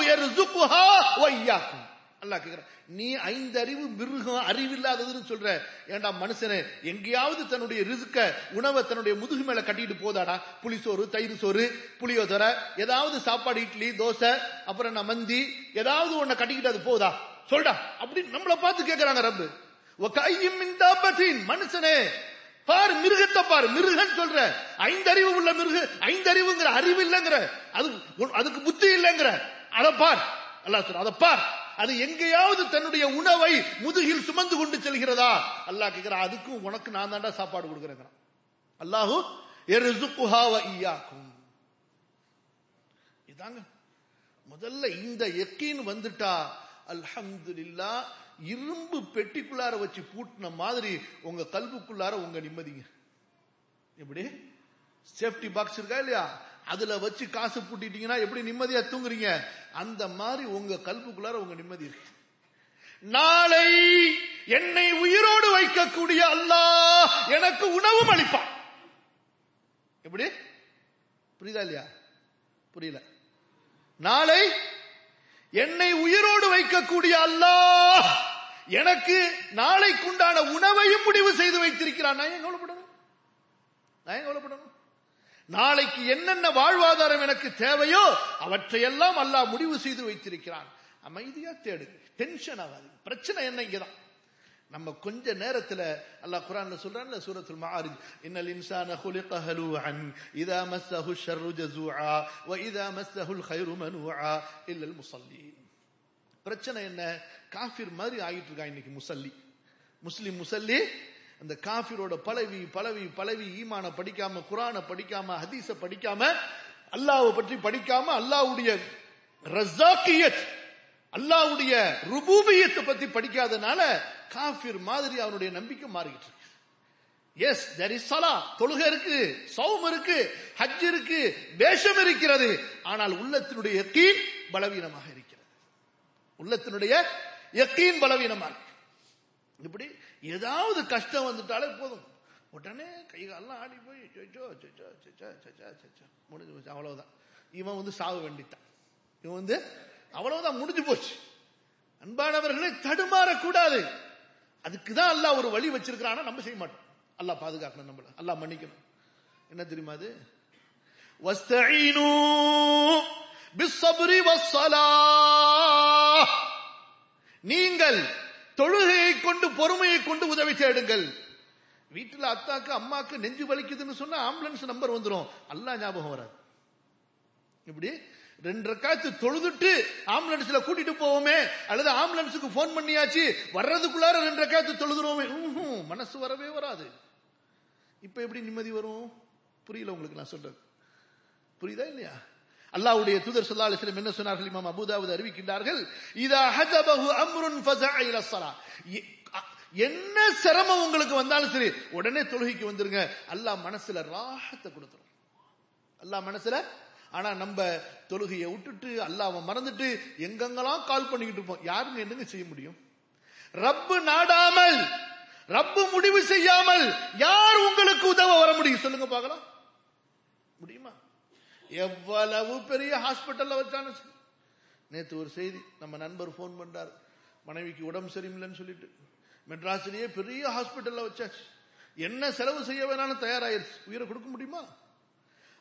அல்லாஹ் கேட்கிறான் நீ ஐந்து அறிவு மிருகம் அறிவில்லாததுன்னு சொல்ற. ஏண்டா மனுஷனே எங்கேயாவது தன்னுடைய ரிசுக்க உணவை தன்னுடைய முதுகு மேல கட்டிட்டு போதாடா. புளிசோறு தயிர் சோறு புளியோதரை ஏதாவது சாப்பாடு இட்லி தோசை அப்புறம் என்ன மந்தி ஏதாவது ஒன்ன கட்டிக்கிட்டு அது போதா? சொல்டா. அப்படின்னு நம்மள பார்த்து கேட்கிறாங்க ரப்பு. மனுஷனே பாரு மிருகத்தை பாரு. மிருகன் சொல்ற. ஐந்தறிவு உள்ள மிருக ஐந்தறிவுங்கிற அறிவு இல்லைங்கிற. அது அதுக்கு புத்தி இல்லைங்கிற. அதை பார். அல்லா சொல்ற அதை பார். அது எங்கேயாவது தன்னுடைய உணவை முதுகில் சுமந்து கொண்டு செல்கிறதா? அல்லாஹ் கேட்கிற அதுக்கும் உனக்கு நான் தாண்டா சாப்பாடு கொடுக்குறேன் அல்லாஹு ஈயாக்கும். இதாங்க முதல்ல இந்த எக்கின்னு வந்துட்டா அல்ஹம்துலில்லா இரும்பு பெட்டிக்குள்ளார வச்சு பூட்டின மாதிரி உங்க கல்புக்குள்ளார உங்க நிம்மதிங்க. எப்படி? சேஃப்டி பாக்ஸ் இருக்கா இல்லையா? அதுல வச்சு காசு பூட்டிட்டீங்கன்னா எப்படி நிம்மதியா தூங்குறீங்க? அந்த மாதிரி உங்க கல்புக்குள்ளார உங்க நிம்மதி இருக்கு. நாளை என்னை உயிரோடு வைக்கக்கூடிய அல்லாஹ் எனக்கு உணவும் அளிப்பான். எப்படி? புரியுதா இல்லையா? புரியல. நாளை என்னை உயிரோடு வைக்கக்கூடிய அல்லாஹ் எனக்கு நாளைக்குண்டான உணவையும் முடிவு செய்து வைத்திருக்கிறான். நான் ஏன் கவலைப்படணும்? நான் ஏன் கவலைப்படணும்? நாளைக்கு என்னென்ன வாழ்வாதாரம் எனக்கு தேவையோ அவற்றையெல்லாம் அல்லாஹ் முடிவு செய்து வைத்திருக்கிறான் அமைதியா தேடு டென்ஷன் ஆகாது பிரச்சனை என்ன இங்கதான் நம்ம கொஞ்ச நேரத்துல அல்லாஹ் குரான்ல சொல்றான்ல சூரத்துல் மஆரிஜ் இன்னல் இன்சான خلق هلوعا اذا مسه الشر جزوعا واذا مسه الخير منوعا الا المصلين பிரச்சனை என்ன காஃபிர் மாதிரி ஆயிட்டு இருக்கா இன்னைக்கு முசல்லி முஸ்லிம் முசல்லி அந்த காஃபிரோட பலவி பலவி பலவி ஈமான படிக்காம குரான படிக்காம ஹதீஸ படிக்காம அல்லாவை பற்றி படிக்காம அல்லாவுடைய ரசாக்கியத் அல்லாஹ்வுடைய ருபூபியத்தை பத்தி படிக்காதனால காஃபிர் மாதிரி அவனுடைய நம்பிக்கை மாறிக்கிட்டு இருக்கு. எஸ் தெர் இஸ் சலா தொழுகை இருக்கு சௌம் இருக்கு ஹஜ் இருக்கு வேஷம் இருக்கிறது. ஆனால் உள்ளத்தினுடைய யக்கீன் பலவீனமாக இருக்கிறது. உள்ளத்தினுடைய எக்கீன் பலவீனமாக இருக்கு. இப்படி ஏதாவது கஷ்டம் வந்துட்டாலே போதும் உடனே கை காலெல்லாம் ஆடி போய் சொச்சோ சொச்சோ சொச்சோ சொச்சோ சொச்சோ முடிஞ்சு போச்சு அவ்வளவுதான் இவன் வந்து சாவு வேண்டித்தான் இவன் வந்து அவ்வளவுதான் முடிஞ்சு போச்சு அன்பானவர்களே தடுமாறக்கூடாது அதுக்கு தான் அல்லாஹ் ஒரு வழி வச்சிருக்கிறானா நம்ம செய்ய மாட்டோம் அல்லாஹ் பாதுகாக்கணும் நம்மள அல்லாஹ் மன்னிக்கணும் என்ன தெரியுமா அது வஸ்தஈனு பிஸ்ஸப்ரி வஸ்ஸலாஹ் நீங்கள் தொழுகையை கொண்டு பொறுமையை கொண்டு உதவி தேடுங்கள். வீட்டில் அத்தாக்கு அம்மாக்கு நெஞ்சு வலிக்குதுன்னு சொன்னா ஆம்புலன்ஸ் நம்பர் வந்துடும் எல்லாம் ஞாபகம் வராது. இப்படி ரெண்டரை ரக்காத்து தொழுதுட்டு ஆம்புலன்ஸ்ல கூட்டிட்டு போவோமே அல்லது ஆம்புலன்ஸுக்கு போன் பண்ணியாச்சு வர்றதுக்குள்ளார ரெண்டரை ரக்காத்து தொழுதுருவோமே. மனசு வரவே வராது. இப்ப எப்படி நிம்மதி வரும்? புரியல உங்களுக்கு நான் சொல்றது. புரியுதா இல்லையா? அல்லாவுடைய தூதர் சொல்லா அலிஸ்லம் என்ன சொன்னார்கள்? இமாம் அபூதாவுத் அறிவிக்கின்றார்கள் இதா ஹஜபஹு அம்ருன் ஃபஸா இலா ஸலா என்ன சிரமம் உங்களுக்கு வந்தாலும் சரி உடனே தொழுகைக்கு வந்துருங்க. அல்லாஹ் மனசுல ராகத்தை கொடுத்துரும். அல்லாஹ் மனசுல ஆனா நம்ம தொழுகையை விட்டுட்டு அல்லாஹ் மறந்துட்டு எங்கெங்கெல்லாம் கால் பண்ணிக்கிட்டு இருப்போம் யாருங்க என்னங்க செய்ய முடியும்? ரப்பு நாடாமல் ரப்பு முடிவு செய்யாமல் யார் உங்களுக்கு உதவ வர முடியும்? சொல்லுங்க பார்க்கலாம். எவ்வளவு பெரிய ஹாஸ்பிட்டல்ல வச்சானு நேற்று நேத்து ஒரு செய்தி நம்ம நண்பர் ஃபோன் பண்றார். மனைவிக்கு உடம்பு சரியில்லைன்னு சொல்லிட்டு. மெட்ராஸ்லயே பெரிய ஹாஸ்பிட்டல்ல வச்சாச்சு. என்ன செலவு செய்ய வேணாலும் தயாராயிருச்சு. உயிரை கொடுக்க முடியுமா?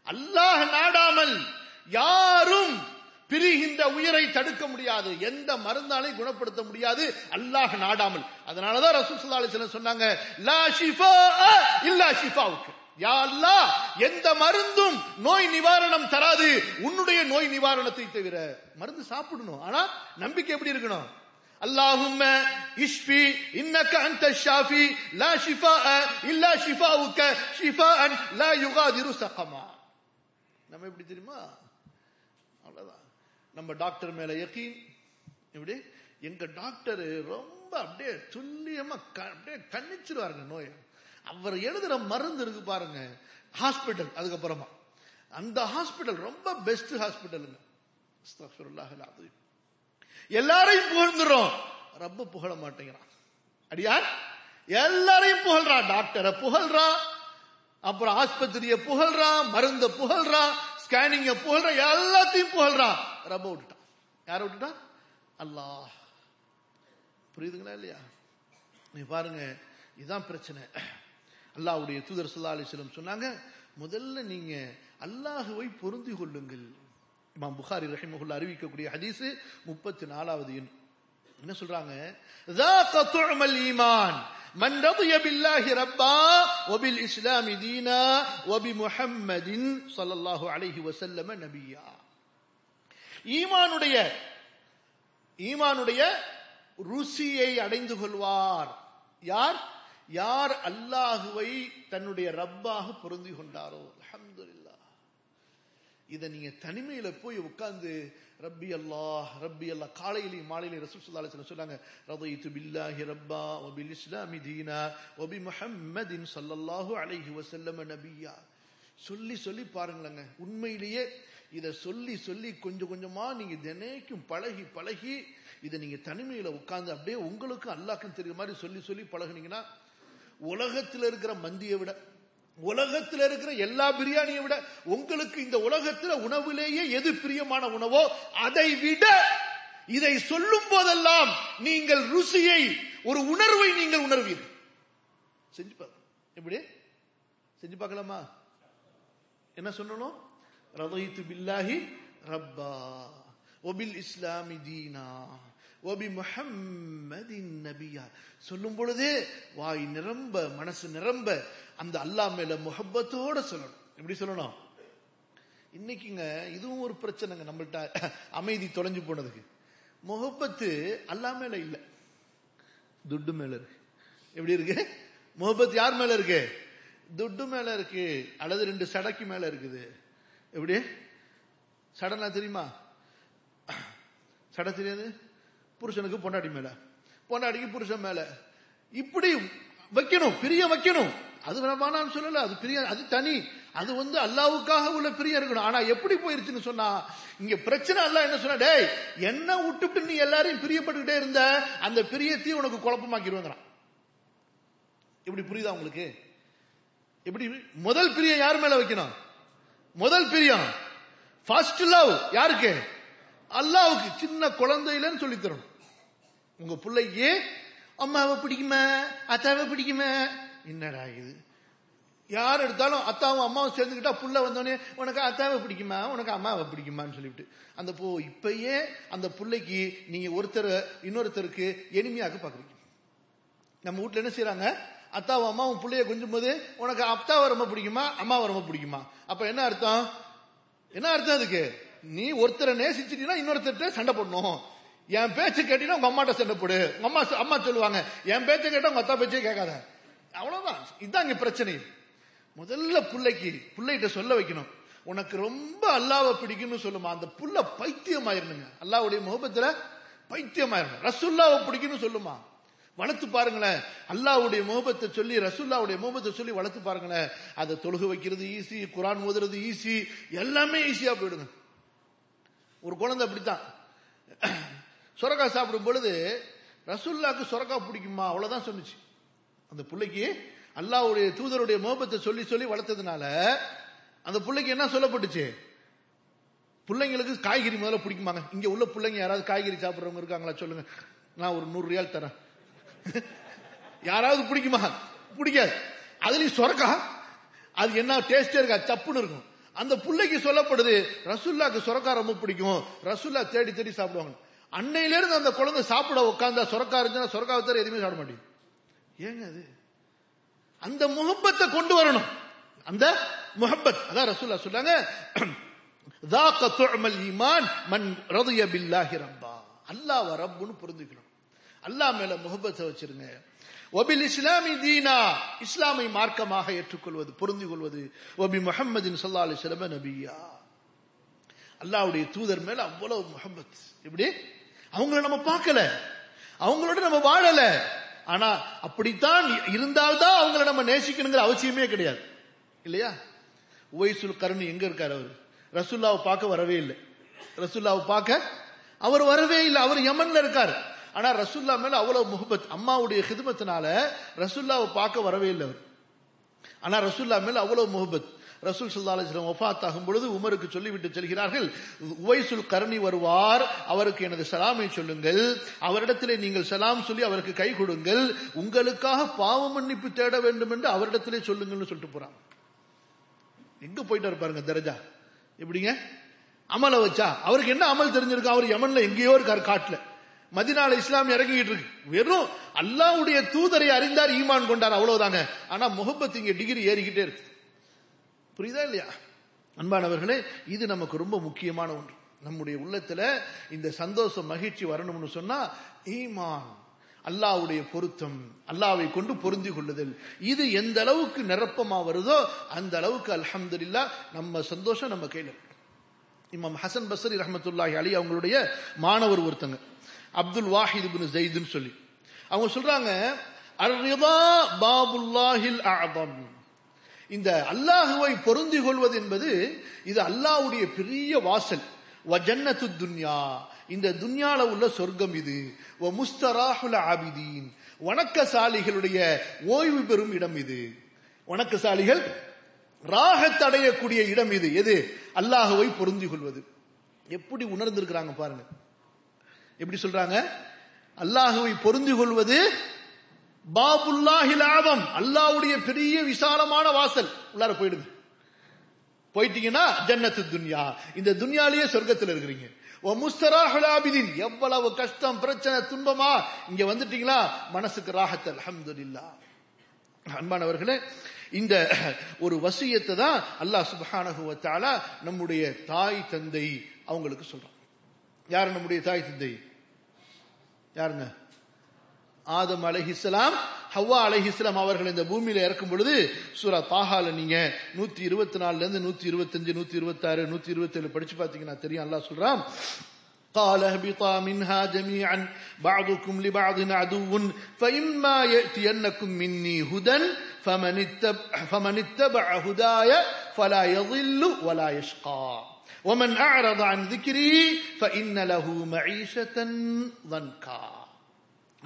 அல்லாஹ் நாடாமல் யாரும் பிரிகின்ற உயிரை தடுக்க முடியாது. எந்த மருந்தாலையும் குணப்படுத்த முடியாது. அல்லாஹ் நாடாமல். அதனாலதான் ரசூல் சொன்னாங்க லா ஷிஃபா இல்லா ஷிஃபாவுக்கு. யாழ்லா எந்த மருந்தும் நோய் நிவாரணம் தராது. உன்னுடைய நோய் நிவாரணத்தை தவிர மருந்து சாப்பிடணும். ஆனா நம்பிக்கை எப்படி இருக்கணும்? அல்லாஹும்ம இஷ்பி இன்னக்க அந்த ஷாஃபி லா ஷிஃபா இல்லா ஷிஃபாவுக்க ஷிஃபா அண்ட் லா யுகாதிரு சகமா நம்ம எப்படி தெரியுமா? அவ்வளவுதான். நம்ம டாக்டர் மேல யக்கீன். எப்படி? எங்க டாக்டர் ரொம்ப அப்படியே துல்லியமா அப்படியே கண்ணிச்சிருவாருங்க நோயை. அவர் எழுதுற மருந்து இருக்கு பாருங்க ஹாஸ்பிட்டல் அதுக்கப்புறமா. அந்த ஹாஸ்பிட்டல் ரொம்ப பெஸ்ட் ஹாஸ்பிட்டலுங்க எல்லாரையும் புகழ்ந்துடும் ரப்ப புகழ மாட்டேங்கிறான். அடியார் எல்லாரையும் புகழ்றான் டாக்டரை புகழ்றான் அப்புறம் ஆஸ்பத்திரிய புகழ்றான் மருந்த புகழ்றான் ஸ்கேனிங்க புகழ்றான் எல்லாத்தையும் புகழ்றான் ரப்ப விட்டுட்டான். யார விட்டுட்டான்? அல்லாஹ். புரியுதுங்களா இல்லையா? நீ பாருங்க இதுதான் பிரச்சனை. அல்லாஹ்வுடைய தூதர் ஸல்லல்லாஹு அலைஹி வஸல்லம் சொன்னாங்க முதல்ல நீங்க அல்லாஹுவை பொருந்தி கொள்ளுங்கள் இமாம் புகாரி ரஹிமஹுல்லா அறிவிக்கக்கூடிய ஹதீஸ் முப்பத்தி நாலாவது எண் என்ன சொல்றாங்க ذاق طعم الإيمان من رضي بالله ربا وبالإسلام دينا وبمحمد صلى الله عليه وسلم نبيا ஈமானுடைய ஈமானுடைய ருசியை அடைந்து கொள்வார் யார் யார் அல்லாஹுவை தன்னுடைய ரப்பாக பொருந்தி கொண்டாரோ? அஹமதுல்லா இதை நீங்க தனிமையில போய் உட்கார்ந்து ரப்பி அல்லாஹ் ரப்பி அல்லா காலையிலேயும் மாலையிலையும் ரசூல் சுல்லா சொன்னாங்க ரதைத்து பில்லாஹி ரப்பா ஒபில் இஸ்லாமி தீனா ஒபி முஹம்மதின் சல்லல்லாஹு அலைஹி வசல்லம் நபியா. சொல்லி சொல்லி பாருங்களேங்க. உண்மையிலேயே இதை சொல்லி சொல்லி கொஞ்சம் கொஞ்சமா நீங்க தினைக்கும் பழகி பழகி இதை நீங்க தனிமையில உட்காந்து அப்படியே உங்களுக்கும் அல்லாக்கும் தெரியுற மாதிரி சொல்லி சொல்லி பழகுனீங்கன்னா உலகத்தில் இருக்கிற மந்தியை விட உலகத்தில் இருக்கிற எல்லா பிரியாணியை விட உங்களுக்கு இந்த உலகத்தில் உணவிலேயே எது பிரியமான உணவோ அதை விட இதை சொல்லும் போதெல்லாம் நீங்கள் ருசியை ஒரு உணர்வை நீங்கள் உணர்வீர்கள். செஞ்சு பார்க்க எப்படி? செஞ்சு பார்க்கலாமா? என்ன சொல்லணும்? ரவைத்து பில்லாஹி ரப்பா. ஒபில் இஸ்லாமி தீனா. ஒபி முஹம்மதின் நபியா சொல்லும் பொழுதே வாய் நிரம்ப மனசு நிரம்ப அந்த அல்லாஹ் மேல முகப்பத்தோட சொல்லணும். எப்படி சொல்லணும்? இன்னைக்குங்க இதுவும் ஒரு பிரச்சனைங்க நம்மள்ட்ட. அமைதி தொலைஞ்சு போனதுக்கு. முகப்பத்து அல்லா மேல இல்ல. துட்டு மேல இருக்கு. எப்படி இருக்கு? முகப்பத்து யார் மேல இருக்கு? துட்டு மேல இருக்கு. அல்லது ரெண்டு சடைக்கு மேல இருக்குது. எப்படி? சடனா தெரியுமா? சடை தெரியாது? புருஷனுக்கு பொண்டாடி மேல பொண்டாடிக்கு புருஷன் மேல. இப்படி வைக்கணும் பிரிய வைக்கணும். அது நான் சொல்லல அது பிரிய அது தனி. அது வந்து அல்லாவுக்காக உள்ள பிரியம் இருக்கணும். ஆனா எப்படி போயிருச்சுன்னு சொன்னா இங்க பிரச்சனை அல்ல என்ன சொன்ன டேய் என்ன விட்டுட்டு நீ எல்லாரையும் பிரியப்பட்டுக்கிட்டே இருந்த அந்த பிரியத்தையும் உனக்கு குழப்பமாக்கிடுவாங்கிறான். இப்படி புரியுதா உங்களுக்கு? எப்படி முதல் பிரியம் யார் மேல வைக்கணும்? முதல் பிரியம் ஃபர்ஸ்ட் லவ் யாருக்கு? அல்லாவுக்கு. சின்ன குழந்தையிலன்னு சொல்லி தரணும் உங்க பிள்ளைக்கு அம்மாவை பிடிக்குமா? அத்தாவை பிடிக்குமா? என்னடா இது? யார் எடுத்தாலும் அத்தாவும் அம்மாவும் சேர்ந்துக்கிட்டா புள்ள வந்தோடனே உனக்கு அத்தாவை பிடிக்குமா? உனக்கு அம்மாவை பிடிக்குமான்னு சொல்லிவிட்டு. அந்த போ இப்பயே அந்த பிள்ளைக்கு நீங்க ஒருத்தர் இன்னொருத்தருக்கு எளிமையாக பாக்குறீங்க நம்ம வீட்டுல என்ன செய்யறாங்க அத்தாவும் அம்மாவும் பிள்ளைய கொஞ்சம் போது உனக்கு அத்தாவை ரொம்ப பிடிக்குமா? அம்மாவை ரொம்ப பிடிக்குமா? அப்ப என்ன அர்த்தம்? என்ன அர்த்தம் அதுக்கு? நீ ஒருத்தரை நேசிச்சிட்டீங்கன்னா இன்னொருத்தர்கிட்ட சண்டை போடணும். என் பேச்சு கேட்டீங்கன்னா உங்க அம்மாட்ட சண்டை போடு. உங்க அம்மா அம்மா சொல்லுவாங்க என் பேச்சை கேட்டா உங்க அத்தா பேச்சே கேட்காத. அவ்வளவுதான். இதுதான் இங்க பிரச்சனை. முதல்ல பிள்ளைக்கு பிள்ளைகிட்ட சொல்ல வைக்கணும். உனக்கு ரொம்ப அல்லாவை பிடிக்கும்னு சொல்லுமா அந்த புள்ள பைத்தியமாயிருந்துங்க. அல்லாவுடைய முகபத்துல பைத்தியமாயிரணும் ரசுல்லாவை பிடிக்கும்னு சொல்லுமா? வளர்த்து பாருங்களேன். அல்லாவுடைய முகபத்தை சொல்லி ரசுல்லாவுடைய முகபத்தை சொல்லி வளர்த்து பாருங்களேன். அதை தொழுகு வைக்கிறது ஈஸி குரான் ஓதுறது ஈஸி எல்லாமே ஈஸியா போயிடுங்க. ஒரு குழந்தை அப்படித்தான். சுரக்கா சாப்பிடும் பொழுது ரசுல்லாக்கு சுரக்கா பிடிக்குமா? அவ்வளவுதான் சொன்னிச்சு. அந்த பிள்ளைக்கு அல்லாவுடைய தூதருடைய மோபத்தை சொல்லி சொல்லி வளர்த்ததுனால அந்த பிள்ளைக்கு என்ன சொல்லப்பட்டுச்சு? பிள்ளைங்களுக்கு காய்கறி முதல்ல பிடிக்குமாங்க. இங்க உள்ள பிள்ளைங்க யாராவது காய்கறி சாப்பிடுறவங்க இருக்காங்களா சொல்லுங்க. நான் ஒரு நூறு ரியால் தரேன். யாராவது பிடிக்குமா? பிடிக்காது. அதுலயும் சொரக்கா அது என்ன டேஸ்டே இருக்கா? சப்புன்னு இருக்கும். அந்த பிள்ளைக்கு சொல்லப்படுது ரசுல்லாக்கு சொரக்கா ரொம்ப பிடிக்கும். ரசுல்லா தேடி தேடி சாப்பிடுவாங்க. அன்னையில இருந்து அந்த குழந்தை சாப்பிட உட்காந்தா சொரக்கா இருந்துச்சுன்னா சொரக்காவை தவிர எதுவுமே சாப்பிட மாட்டேங்குது ஏங்க அது அந்த முகப்பத்தை கொண்டு வரணும் அந்த முகப்பத் அதான் ரசூல்லா சொன்னாங்க ذاق طعم الايمان من رضي بالله ربا அல்லாஹ் ரப்புன்னு புரிஞ்சுக்கணும் அல்லாஹ் மேல முகப்பத்தை வச்சிருங்க ஒபில் இஸ்லாமி தீனா இஸ்லாமை மார்க்கமாக ஏற்றுக்கொள்வது பொருந்தி கொள்வது ஒபி முஹம்மதின் சல்லா அலி சிலம நபியா அல்லாவுடைய தூதர் மேல அவ்வளவு முகப்பத் எப்படி அவங்கள நம்ம பார்க்கல. அவங்களோட நம்ம வாழல. ஆனா அப்படித்தான் இருந்தால்தான் அவங்கள நம்ம நேசிக்கணுங்கிற அவசியமே கிடையாது. இல்லையா? உவைசுல் கருண் எங்க இருக்காரு அவர்? ரசுல்லாவை பார்க்க வரவே இல்லை. ரசுல்லாவை பார்க்க அவர் வரவே இல்லை. அவர் யமன்ல இருக்காரு. ஆனா ரசுல்லா மேல அவ்வளவு முகபத் அம்மாவுடைய ஹிதமத்தினால ரசுல்லாவை பார்க்க வரவே இல்லை அவர். ஆனா ரசுல்லா மேல அவ்வளவு முகபத். ரசூல் சல்லா அலிஸ்லாம் ஒஃபாத் ஆகும் பொழுது உமருக்கு சொல்லிவிட்டு செல்கிறார்கள் உவைசுல் கரணி வருவார் அவருக்கு எனது சலாமை சொல்லுங்கள் அவரிடத்திலே நீங்கள் சலாம் சொல்லி அவருக்கு கை கொடுங்கள் உங்களுக்காக பாவ மன்னிப்பு தேட வேண்டும் என்று அவரிடத்திலே சொல்லுங்கள்னு சொல்லிட்டு போறான். எங்க போயிட்டு பாருங்க தரஜா. எப்படிங்க? அமலை வச்சா. அவருக்கு என்ன அமல் தெரிஞ்சிருக்கு? அவர் யமன்ல எங்கேயோ இருக்கார் காட்டுல. மதினால இஸ்லாம் இறங்கிட்டு இருக்கு. வெறும் அல்லாவுடைய தூதரை அறிந்தார் ஈமான் கொண்டார் அவ்வளவுதாங்க. ஆனா முகப்பத் இங்க டிகிரி ஏறிக்கிட்டே இருக்கு. புரியுதா இல்லையா? அன்பானவர்களே இது நமக்கு ரொம்ப முக்கியமான ஒன்று. நம்முடைய உள்ளத்துல இந்த சந்தோஷம் மகிழ்ச்சி வரணும்னு சொன்னா ஈமான் அல்லாவுடைய பொருத்தம் அல்லாவை கொண்டு பொருந்தி கொள்ளுதல். இது எந்த அளவுக்கு நிரப்பமா வருதோ அந்த அளவுக்கு அல்ஹம்துலில்லா நம்ம சந்தோஷம் நம்ம கையில இமாம் ஹசன் பசரி ரஹமத்துல்லாஹி அலி அவங்களுடைய மாணவர் ஒருத்தங்க அப்துல் வாஹித் பின் ஜெயிதுன்னு சொல்லி. அவங்க சொல்றாங்க அர்ரிதா பாபுல்லாஹில் ஆதம் இந்த அல்லாஹுவை பொருந்தி கொள்வது என்பது இது அல்லாஹுடைய பெரிய வாசல். வ துன்யா. இந்த துன்யால உள்ள சொர்க்கம் இது. வ முஸ்தராஹுல ஆபிதீன். வணக்கசாலிகளுடைய ஓய்வு பெறும் இடம் இது. வணக்கசாலிகள் ராகத்தடையக்கூடிய இடம் இது. எது? அல்லாஹுவை பொருந்தி கொள்வது. எப்படி உணர்ந்திருக்கிறாங்க பாருங்க. எப்படி சொல்றாங்க? அல்லாஹுவை பொருந்தி கொள்வது பாபுல்லாஹி லாபம் அல்லாவுடைய பெரிய விசாலமான வாசல் உள்ளார போயிடுது. போயிட்டீங்கன்னா ஜன்னத்து துன்யா. இந்த துன்யாலேயே சொர்க்கத்தில் இருக்கிறீங்க. ஓ முஸ்தராஹுல் எவ்வளவு கஷ்டம் பிரச்சனை துன்பமா? இங்க வந்துட்டீங்களா மனசுக்கு ராகத்தல் அல்ஹம்துலில்லா. அன்பானவர்களே இந்த ஒரு வசியத்தை தான் அல்லாஹ் சுபஹானகுவத்தால நம்முடைய தாய் தந்தை அவங்களுக்கு சொல்றான். யார் நம்முடைய தாய் தந்தை? யாருங்க? ஆதம் அலைஹிஸ்ஸலாம் ஹவ்வா அலைஹிஸ்ஸலாம் அவர்கள் இந்த பூமியில இறக்கும் பொழுது சூரா தாஹால நீங்க நூத்தி இருபத்தி நாலுல இருந்து நூத்தி இருபத்தஞ்சு நூத்தி இருபத்தி ஆறு நூத்தி இருபத்தி ஏழு படிச்சு பாத்தீங்கன்னா தெரியும் அல்லாஹ் சொல்றான் قال اهبطا منها جميعا بعضكم لبعض عدو فإما يأتينكم مني هدى فمن اتبع, فمن اتبع هداي فلا يضل ولا يشقى ومن أعرض عن ذكري فإن له معيشة ضنكا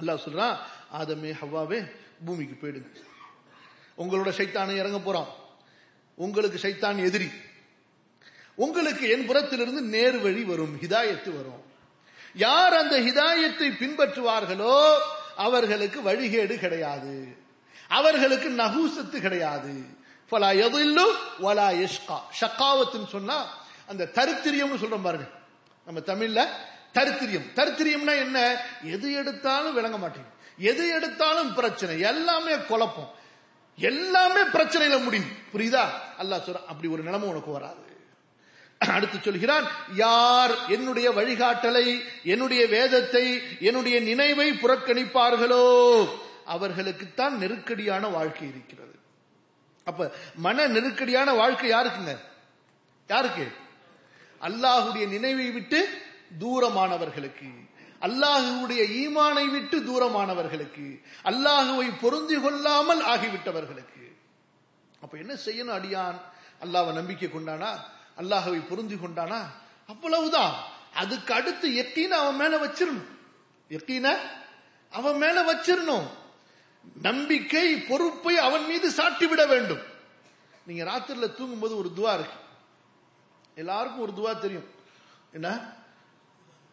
அல்லாஹ் சொல்றான் ஆதமே ஹவ்வாவே பூமிக்கு போயிடுங்க. உங்களோட சைத்தானை இறங்க போறான். உங்களுக்கு சைத்தான் எதிரி. உங்களுக்கு என் புறத்திலிருந்து நேர் வழி வரும் ஹிதாயத்து வரும். யார் அந்த ஹிதாயத்தை பின்பற்றுவார்களோ அவர்களுக்கு வழிகேடு கிடையாது. அவர்களுக்கு நகூசத்து கிடையாது. ஃபலா எதில்லு வலா எஷ்கா ஷக்காவத்துன்னு சொன்னா அந்த தருத்திரியம்னு சொல்றோம் பாருங்க. நம்ம தமிழ்ல தரித்திரியம். தரித்திரியம்னா என்ன? எது எடுத்தாலும் விளங்க மாட்டேங்குது. எது எடுத்தாலும் பிரச்சனை. எல்லாமே குழப்பம். எல்லாமே பிரச்சனையில முடியும். புரியுதா? அல்லாஹ் சொல்ற அப்படி ஒரு நிலைமை உனக்கு வராது. அடுத்து சொல்கிறான் யார் என்னுடைய வழிகாட்டலை என்னுடைய வேதத்தை என்னுடைய நினைவை புறக்கணிப்பார்களோ அவர்களுக்குத்தான் நெருக்கடியான வாழ்க்கை இருக்கிறது. அப்ப மன நெருக்கடியான வாழ்க்கை யாருக்குங்க? யாருக்கு? அல்லாஹுடைய நினைவை விட்டு தூரமானவர்களுக்கு. அல்லாஹுடைய ஈமானை விட்டு தூரமானவர்களுக்கு. அல்லாஹுவை பொருந்தி கொள்ளாமல் ஆகிவிட்டவர்களுக்கு. அப்ப என்ன செய்யணும் அடியான்? அல்லாவை நம்பிக்கை கொண்டானா? அல்லாஹுவை பொருந்தி கொண்டானா? அவ்வளவுதான். அதுக்கு அடுத்து எத்தீன அவன் மேல வச்சிடணும் எத்தீன அவன் மேல வச்சிடணும் நம்பிக்கை பொறுப்பை அவன் மீது சாட்டி விட வேண்டும். நீங்க ராத்திரில தூங்கும்போது ஒரு துவா இருக்கு. எல்லாருக்கும் ஒரு துவா தெரியும். என்ன?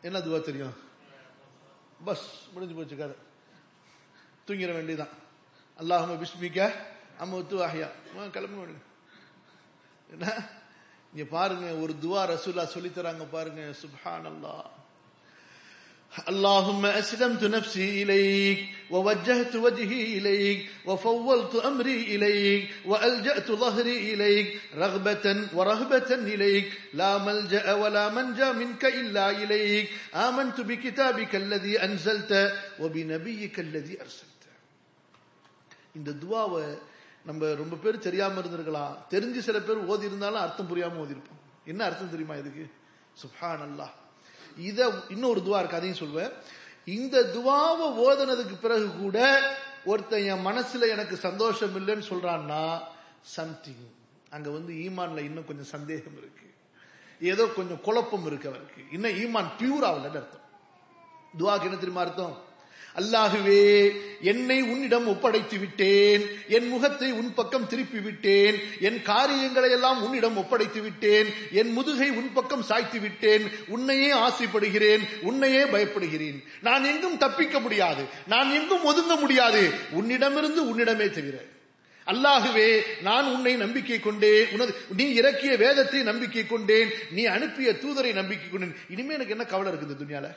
என்ன துவா தெரியும்? பஸ் முடிஞ்சு போச்சு கதை. தூங்கிட வேண்டியதான் அல்லாஹம பிஸ்மிக்க அம்மத்து ஆஹியா கிளம்ப என்ன? இங்க பாருங்க ஒரு துவா ரசூலா சொல்லித்தராங்க பாருங்க. சுப்ஹான் அல்லாஹ் اللهم أسلمت نفسي إليك ووجهت وجهي إليك وفوضت أمري إليك وألجأت ظهري إليك رغبة ورهبة إليك لا ملجأ ولا منجا منك إلا إليك آمنت بكتابك الذي أنزلت وبنبيك الذي أرسلت இந்த துவாவை நம்ம ரொம்ப பேர் தெரியாம இருந்திருக்கலாம் தெரிஞ்சு சில பேர் ஓதி இருந்தாலும் அர்த்தம் புரியாம ஓதி இருப்போம் என்ன அர்த்தம் தெரியுமா இதுக்கு சுப்ஹான் அல்லாஹ் இத இன்னொரு துவா இருக்கு அதையும் சொல்வேன். இந்த துவாவை ஓதுனதுக்கு பிறகு கூட ஒருத்தன் என் மனசுல எனக்கு சந்தோஷம் இல்லைன்னு சொல்றான்னா சம்திங் அங்க வந்து ஈமான்ல இன்னும் கொஞ்சம் சந்தேகம் இருக்கு. ஏதோ கொஞ்சம் குழப்பம் இருக்கு அவருக்கு. இன்னும் ஈமான் பியூர் ஆகலன்னு அர்த்தம். துவாக்கு என்ன தெரியுமா அர்த்தம்? அல்லாகுவே என்னை உன்னிடம் ஒப்படைத்து விட்டேன் என் முகத்தை உன் பக்கம் திருப்பி விட்டேன் என் காரியங்களை எல்லாம் உன்னிடம் ஒப்படைத்து விட்டேன் என் முதுகை உன் பக்கம் சாய்த்து விட்டேன் உன்னையே ஆசைப்படுகிறேன். உன்னையே பயப்படுகிறேன். நான் எங்கும் தப்பிக்க முடியாது. நான் எங்கும் ஒதுங்க முடியாது. உன்னிடமிருந்து உன்னிடமே தவிர. அல்லாகுவே நான் உன்னை நம்பிக்கை கொண்டேன். உனது நீ இறக்கிய வேதத்தை நம்பிக்கை கொண்டேன். நீ அனுப்பிய தூதரை நம்பிக்கை கொண்டேன். இனிமே எனக்கு என்ன கவலை இருக்குது துணியால?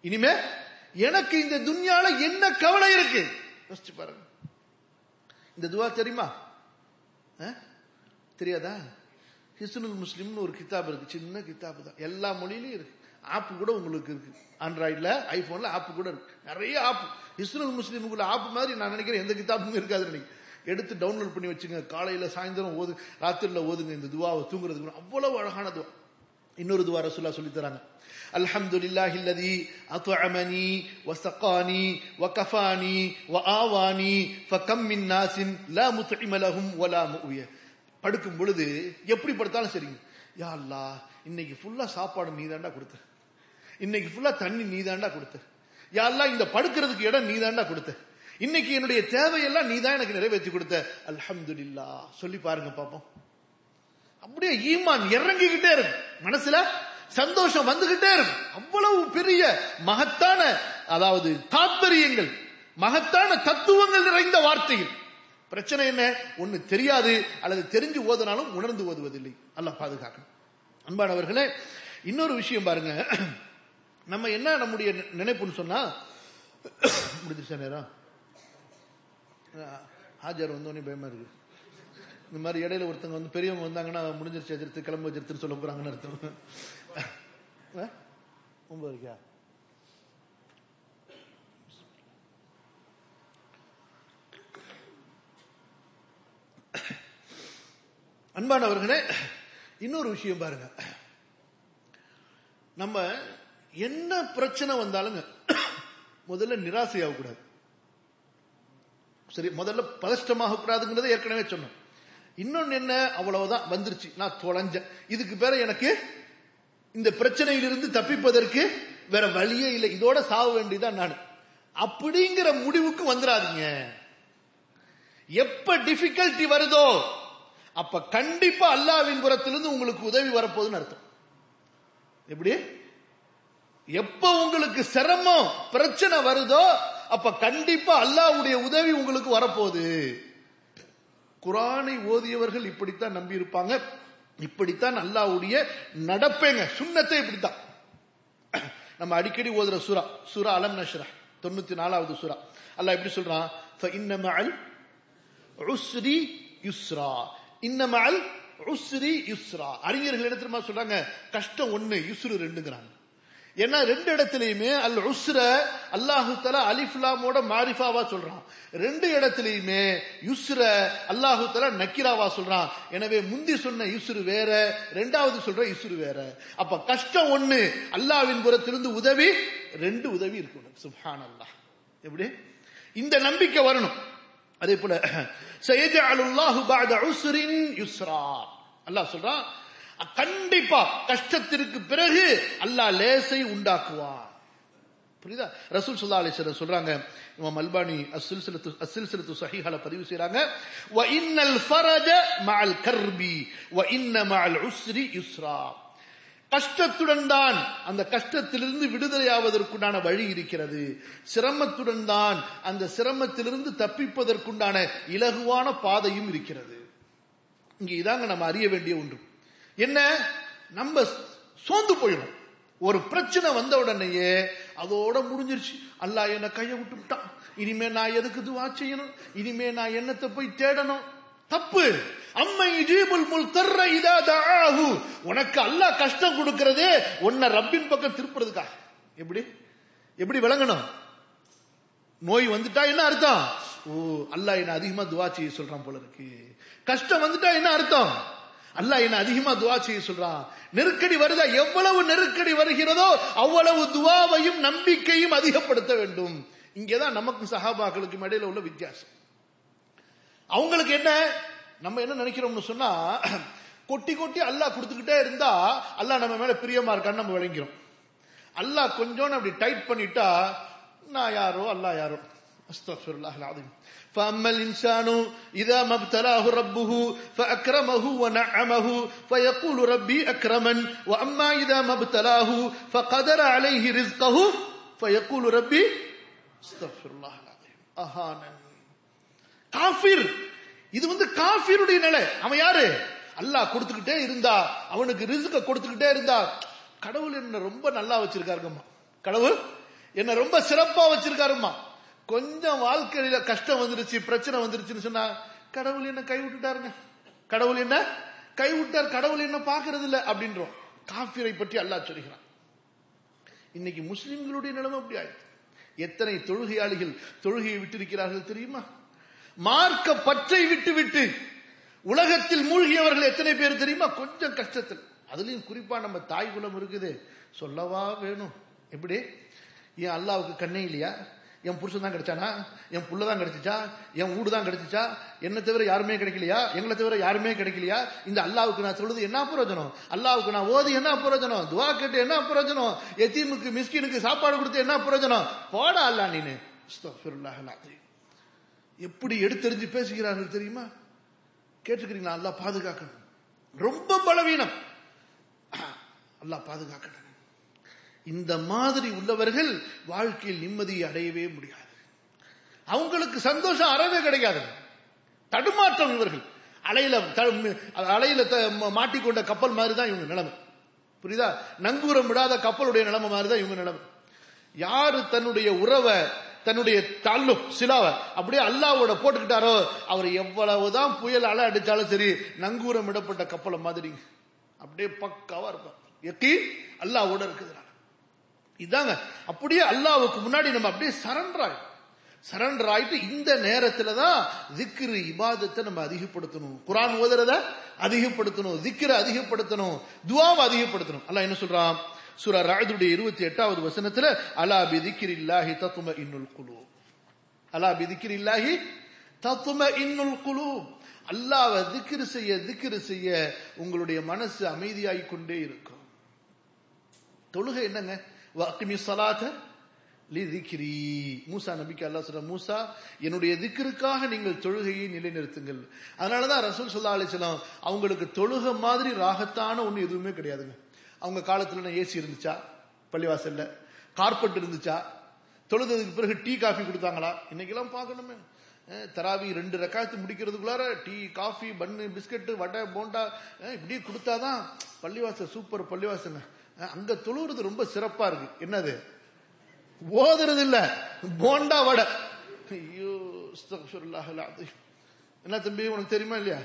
இனிமே எனக்கு இந்த துன்யால என்ன கவலை இருக்கு? யோசிச்சு பாருங்க. இந்த துவா தெரியுமா? தெரியாதா? ஹிசுனுல் முஸ்லிம்னு ஒரு கிதாப் இருக்கு. சின்ன கிதாப் தான். எல்லா மொழியிலும் இருக்கு. ஆப் கூட உங்களுக்கு இருக்கு. ஆண்ட்ராய்டில் ஐபோன்ல ஆப் கூட இருக்கு. நிறைய ஆப் ஹிஸ்னுல் முஸ்லிமுக்குள்ள ஆப் மாதிரி நான் நினைக்கிறேன் எந்த கிதாப்பும் இருக்காது நினைக்கிறேன். எடுத்து டவுன்லோட் பண்ணி வச்சுங்க. காலையில சாயந்தரம் ஓது ராத்திரில ஓதுங்க இந்த துவாவை தூங்குறதுக்கு அவ்வளவு அழகான துவா. இன்னொரு துவா ரசூல்லா சொல்லி தராங்க. அல்ஹம்துலில்லாஹி அல்லதி அத்அமனி வஸகானி வகஃபானி வஆவானி ஃபகம் மின் நாசின் லா முத்இம லஹும் வலா முவிய படுக்கும் பொழுது எப்படி படுத்தாலும் சரிங்க. யா அல்லா இன்னைக்கு ஃபுல்லா சாப்பாடு நீதாண்டா கொடுத்த. இன்னைக்கு ஃபுல்லா தண்ணி நீதாண்டா கொடுத்த. யா அல்லா இந்த படுக்கிறதுக்கு இடம் நீதாண்டா கொடுத்த. இன்னைக்கு என்னுடைய தேவையெல்லாம் நீதான் எனக்கு நிறைவேற்றி கொடுத்த. அல்ஹம்துலில்லா சொல்லி பாருங்க பாப்போம். அப்படியே ஈமான் இறங்கிக்கிட்டே இருக்கு மனசுல சந்தோஷம் வந்துகிட்டே இருக்கு அவ்வளவு பெரிய மகத்தான அதாவது தாத்பரியங்கள் மகத்தான தத்துவங்கள் நிறைந்த வார்த்தைகள். பிரச்சனை என்ன? ஒண்ணு தெரியாது அல்லது தெரிஞ்சு ஓதுனாலும் உணர்ந்து ஓதுவதில்லை. அல்ல பாதுகாக்கணும். அன்பானவர்களே இன்னொரு விஷயம் பாருங்க. நம்ம என்ன நம்முடைய நினைப்புன்னு சொன்னா முடிஞ்சிச்சா நேரம்? ஹாஜர் வந்தோடனே பயமா இருக்கு. இந்த மாதிரி இடையில ஒருத்தங்க வந்து பெரியவங்க வந்தாங்கன்னா முடிஞ்சிருச்சு எதிர்த்து கிளம்பு எதிர்த்துன்னு சொல்ல போறாங்கன்னு அர்த்தம்? ஒன்பது இருக்கா? அன்பானவர்களே இன்னொரு விஷயம் பாருங்க. நம்ம என்ன பிரச்சனை வந்தாலுங்க முதல்ல நிராசையாக கூடாது சரி முதல்ல பதஷ்டமாக கூடாதுங்கிறத ஏற்கனவே சொன்னோம். இன்னொன்னு என்ன? அவ்வளவுதான். வந்துருச்சு. நான் தொலைஞ்சேன். இதுக்கு பேர எனக்கு இந்த பிரச்சனையிலிருந்து தப்பிப்பதற்கு வேற வழியே இல்லை. இதோட சாக வேண்டியதான் நான். அப்படிங்கிற முடிவுக்கு வந்துடாதீங்க. எப்ப டிஃபிகல்ட்டி வருதோ அப்ப கண்டிப்பா அல்லாவின் புறத்திலிருந்து உங்களுக்கு உதவி வரப்போகுதுன்னு அர்த்தம். எப்படி? எப்ப உங்களுக்கு சிரமம் பிரச்சனை வருதோ அப்ப கண்டிப்பா அல்லாஹ்வுடைய உதவி உங்களுக்கு வரப்போகுது. குரானை ஓதியவர்கள் இப்படித்தான் நம்பி இருப்பாங்க இப்படித்தான் அல்லாவுடைய நடப்பேங்க. சுண்ணத்தை இப்படித்தான். நம்ம அடிக்கடி ஓதுற சுரா சுரா அலம் நஷ்ரா தொண்ணூத்தி நாலாவது சுரா அல்ல எப்படி சொல்றான்? யுஸ்ரா. இன்னமல் உஸ்ரி யுஸ்ரா. அறிஞர்கள் என்ன தெரியுமா சொல்றாங்க? கஷ்டம் ஒன்னு யுஸ்ரு ரெண்டுங்கிறாங்க. ஏன்னா ரெண்டு இடத்துலயுமே அல் உஸ்ர அல்லாஹு தலா அலிஃப்லாமோட மாரிஃபாவா சொல்றான். ரெண்டு இடத்துலயுமே யுஸ்ர அல்லாஹு தலா நக்கிராவா சொல்றான். எனவே முந்தி சொன்ன யுஸ்ரு வேற ரெண்டாவது சொல்ற யுஸ்ரு வேற. அப்ப கஷ்டம் ஒண்ணு அல்லாவின் புறத்திலிருந்து உதவி ரெண்டு உதவி இருக்கணும். சுஹான் அல்லாஹ் எப்படி? இந்த நம்பிக்கை வரணும். அதே போல சையத் அலுல்லாஹு பாத உஸ்ரின் யுஸ்ரா. அல்லாஹ் சொல்றான் கண்டிப்பா கஷ்டத்திற்கு பிறகு அல்லாஹ் லேசை உண்டாக்குவான். புரியுதா? ரசூல் சுல்லா அலிஸ்வரர் சொல்றாங்க இமாம் அல்பானி அசில் சிறுத்து சஹைகளை பதிவு செய்யறாங்க வ இன்னல் ஃபரஜ மஅல் கர்பி வ இன்ன மஅல் உஸ்ரி யுஸ்ரா. கஷ்டத்துடன் தான் அந்த கஷ்டத்திலிருந்து விடுதலையாவதற்குண்டான வழி இருக்கிறது. சிரமத்துடன் தான் அந்த சிரமத்திலிருந்து தப்பிப்பதற்குண்டான இலகுவான பாதையும் இருக்கிறது. இங்க இதாங்க நம்ம அறிய வேண்டிய ஒன்று. என்ன? நம்ம சோர்ந்து போயிடும். ஒரு பிரச்சனை வந்த உடனேயே அதோட முடிஞ்சிருச்சு. அல்லா என்ன கையை விட்டு விட்டான் இனிமே நான் எதுக்கு துவா செய்யணும்? இனிமே நான் என்னத்தை போய் தேடணும்? தப்பு. அம்மை ஜீபுல் முல் தர்ற இதா தஆஹு. உனக்கு அல்லாஹ் கஷ்டம் கொடுக்கறதே உன்னை ரப்பின் பக்கம் திருப்புறதுக்கா எப்படி? எப்படி விளங்கணும்? நோய் வந்துட்டா என்ன அர்த்தம்? ஓ அல்லாஹ் என்ன அதிகமா துவா செய்ய சொல்றான் போல இருக்கு. கஷ்டம் வந்துட்டா என்ன அர்த்தம்? அல்ல என்ன அதிகமா துவா செய்ய சொல்றான் நெருக்கடி வருதா? எவ்வளவு நெருக்கடி வருகிறதோ அவ்வளவு துவாவையும் நம்பிக்கையும் அதிகப்படுத்த வேண்டும். இங்கேதான் நமக்கும் சகாபாக்களுக்கும் இடையில உள்ள வித்தியாசம். அவங்களுக்கு என்ன? நம்ம என்ன நினைக்கிறோம்னு சொன்னா கொட்டி கொட்டி அல்லாஹ் கொடுத்துக்கிட்டே இருந்தா அல்லாஹ் நம்ம மேல பிரியமா இருக்கான்னு நம்ம விளங்கிறோம். அல்லாஹ் கொஞ்சோன்னு அப்படி டைட் பண்ணிட்டா நான் யாரோ அல்லா யாரோ. استغفر الله العظيم فأما الإنسان إذا ما ابتلاه ربه فأكرمه ونعمه فيقول ربي أكرمن وأما إذا ما ابتلاه فقدر عليه رزقه فيقول ربي استغفر الله العظيم أهانن காஃபிர் இது வந்து காஃபிருடைய நிலை அவன் யாரு அல்லாஹ் கொடுத்துக்கிட்டே இருந்தா அவனுக்கு ரிஸ்க கொடுத்துக்கிட்டே இருந்தா கடவுள் என்ன ரொம்ப நல்லா வச்சிருக்காருங்கம்மா கடவுள் என்ன ரொம்ப சிறப்பா வச்சிருக்காருமா கொஞ்சம் வாழ்க்கையில கஷ்டம் வந்துருச்சு பிரச்சனை வந்துருச்சுன்னு சொன்னா கடவுள் என்ன கை விட்டுட்டாருங்க கடவுள் என்ன? கை விட்டார் கடவுள் என்ன பாக்குறது இல்ல அப்படின்றோம். காஃபிரை பற்றி அல்லாஹ் சொல்கிறான். இன்னைக்கு முஸ்லிம்களுடைய நிலைமை அப்படி ஆயிடுச்சு. எத்தனை தொழுகையாளிகள் தொழுகையை விட்டிருக்கிறார்கள் தெரியுமா? மார்க்க பற்றை விட்டு விட்டு உலகத்தில் மூழ்கியவர்கள் எத்தனை பேர் தெரியுமா? கொஞ்சம் கஷ்டத்தில். அதுலயும் குறிப்பா நம்ம தாய் குலம் இருக்குது. சொல்லவா வேணும். எப்படி? ஏன் அல்லாவுக்கு கண்ணே இல்லையா? என் புருஷன் தான் கிடைச்சானா? என் புள்ள தான் கிடைச்சிச்சா? என் வீடு தான் கிடைச்சிச்சா? என்னை தவிர யாருமே கிடைக்கலையா? எங்களை தவிர யாருமே கிடைக்கலையா? இந்த அல்லாவுக்கு நான் சொல்றது என்ன பிரயோஜனம்? அல்லாவுக்கு நான் ஓதி என்ன பிரயோஜனம்? துவா கேட்டு என்ன பிரயோஜனம்? எத்தீமுக்கு மிஸ்கினுக்கு சாப்பாடு கொடுத்து என்ன பிரயோஜனம்? போடா அல்லா நீனு. எப்படி எடுத்தெறிஞ்சு பேசுகிறார்கள் தெரியுமா? கேட்டுக்கிறீங்களா? அல்லா பாதுகாக்கணும். ரொம்ப பலவீனம். அல்லாஹ் பாதுகாக்கணும். இந்த மாதிரி உள்ளவர்கள் வாழ்க்கையில் நிம்மதியை அடையவே முடியாது. அவங்களுக்கு சந்தோஷம் அறவே கிடைக்காது தடுமாற்றம் இவர்கள். அலையில த- அலையில த- மாட்டிக்கொண்ட கப்பல் மாதிரி தான் இவங்க நிலைமை. புரியுதா? நங்கூரம் விடாத கப்பலுடைய நிலைமை மாதிரி தான் இவங்க நிலைமை. யாரு தன்னுடைய உறவை தன்னுடைய தள்ளு சிலாவை அப்படியே அல்லாவோட போட்டுக்கிட்டாரோ அவர் எவ்வளவுதான் புயல் அலை அடிச்சாலும் சரி நங்கூரம் விடப்பட்ட கப்பலை மாதிரி அப்படியே பக்காவா இருப்பார் எக்கி அல்லாவோட இருக்குதுனால இதாங்க. அப்படியே அல்லாவுக்கு முன்னாடி நம்ம அப்படியே சரண்டர் ஆயிடும் சரண்டர் ஆயிட்டு இந்த நேரத்துல தான் திக்ரு இபாதத்தை நம்ம அதிகப்படுத்தணும். குரான் ஓதுறத அதிகப்படுத்தணும். திக்ரை அதிகப்படுத்தணும். துவாவை அதிகப்படுத்தணும். அல்லாஹ் என்ன சொல்றான்? சூரா ராஜுடைய இருபத்தி எட்டாவது வசனத்துல அலா பிதிக்கிர் இல்லாஹி தத்தும இன்னுல் குழு அலா பிதிக்கிர் இல்லாஹி தத்தும இன்னுல் குழு அல்லாவை திக்ரு செய்ய திக்ரு செய்ய உங்களுடைய மனசு அமைதியாகிக் கொண்டே இருக்கும். தொழுகை என்னங்க? வாக்கிமி சலாத்த லிதிக்ரி மூசா நபிக்கு அல்லா சொல்ற மூசா என்னுடைய திக்கிற்காக நீங்கள் தொழுகையை நிலைநிறுத்துங்கள். அதனாலதான் ரசூல் சொல்லா அலிசலாம் அவங்களுக்கு தொழுக மாதிரி ராகத்தான ஒண்ணு எதுவுமே கிடையாதுங்க. அவங்க காலத்துல ஏசி இருந்துச்சா? பள்ளிவாசல்ல. கார்பெட் இருந்துச்சா? தொழுததுக்கு பிறகு டீ காஃபி கொடுத்தாங்களா? இன்னைக்கெல்லாம் பார்க்கணுமே. தராவி ரெண்டு ரெக்காயத்து முடிக்கிறதுக்குள்ளார tea coffee bun biscuit vada bonda இப்படி கொடுத்தாதான் பள்ளிவாசல் சூப்பர் பள்ளிவாசங்க அங்க தொழுவுறது ரொம்ப சிறப்பா இருக்கு. என்னது? ஓதுறது இல்ல. போண்டா வடை. ஐயோ என்ன தம்பி உனக்கு தெரியுமா இல்லையா?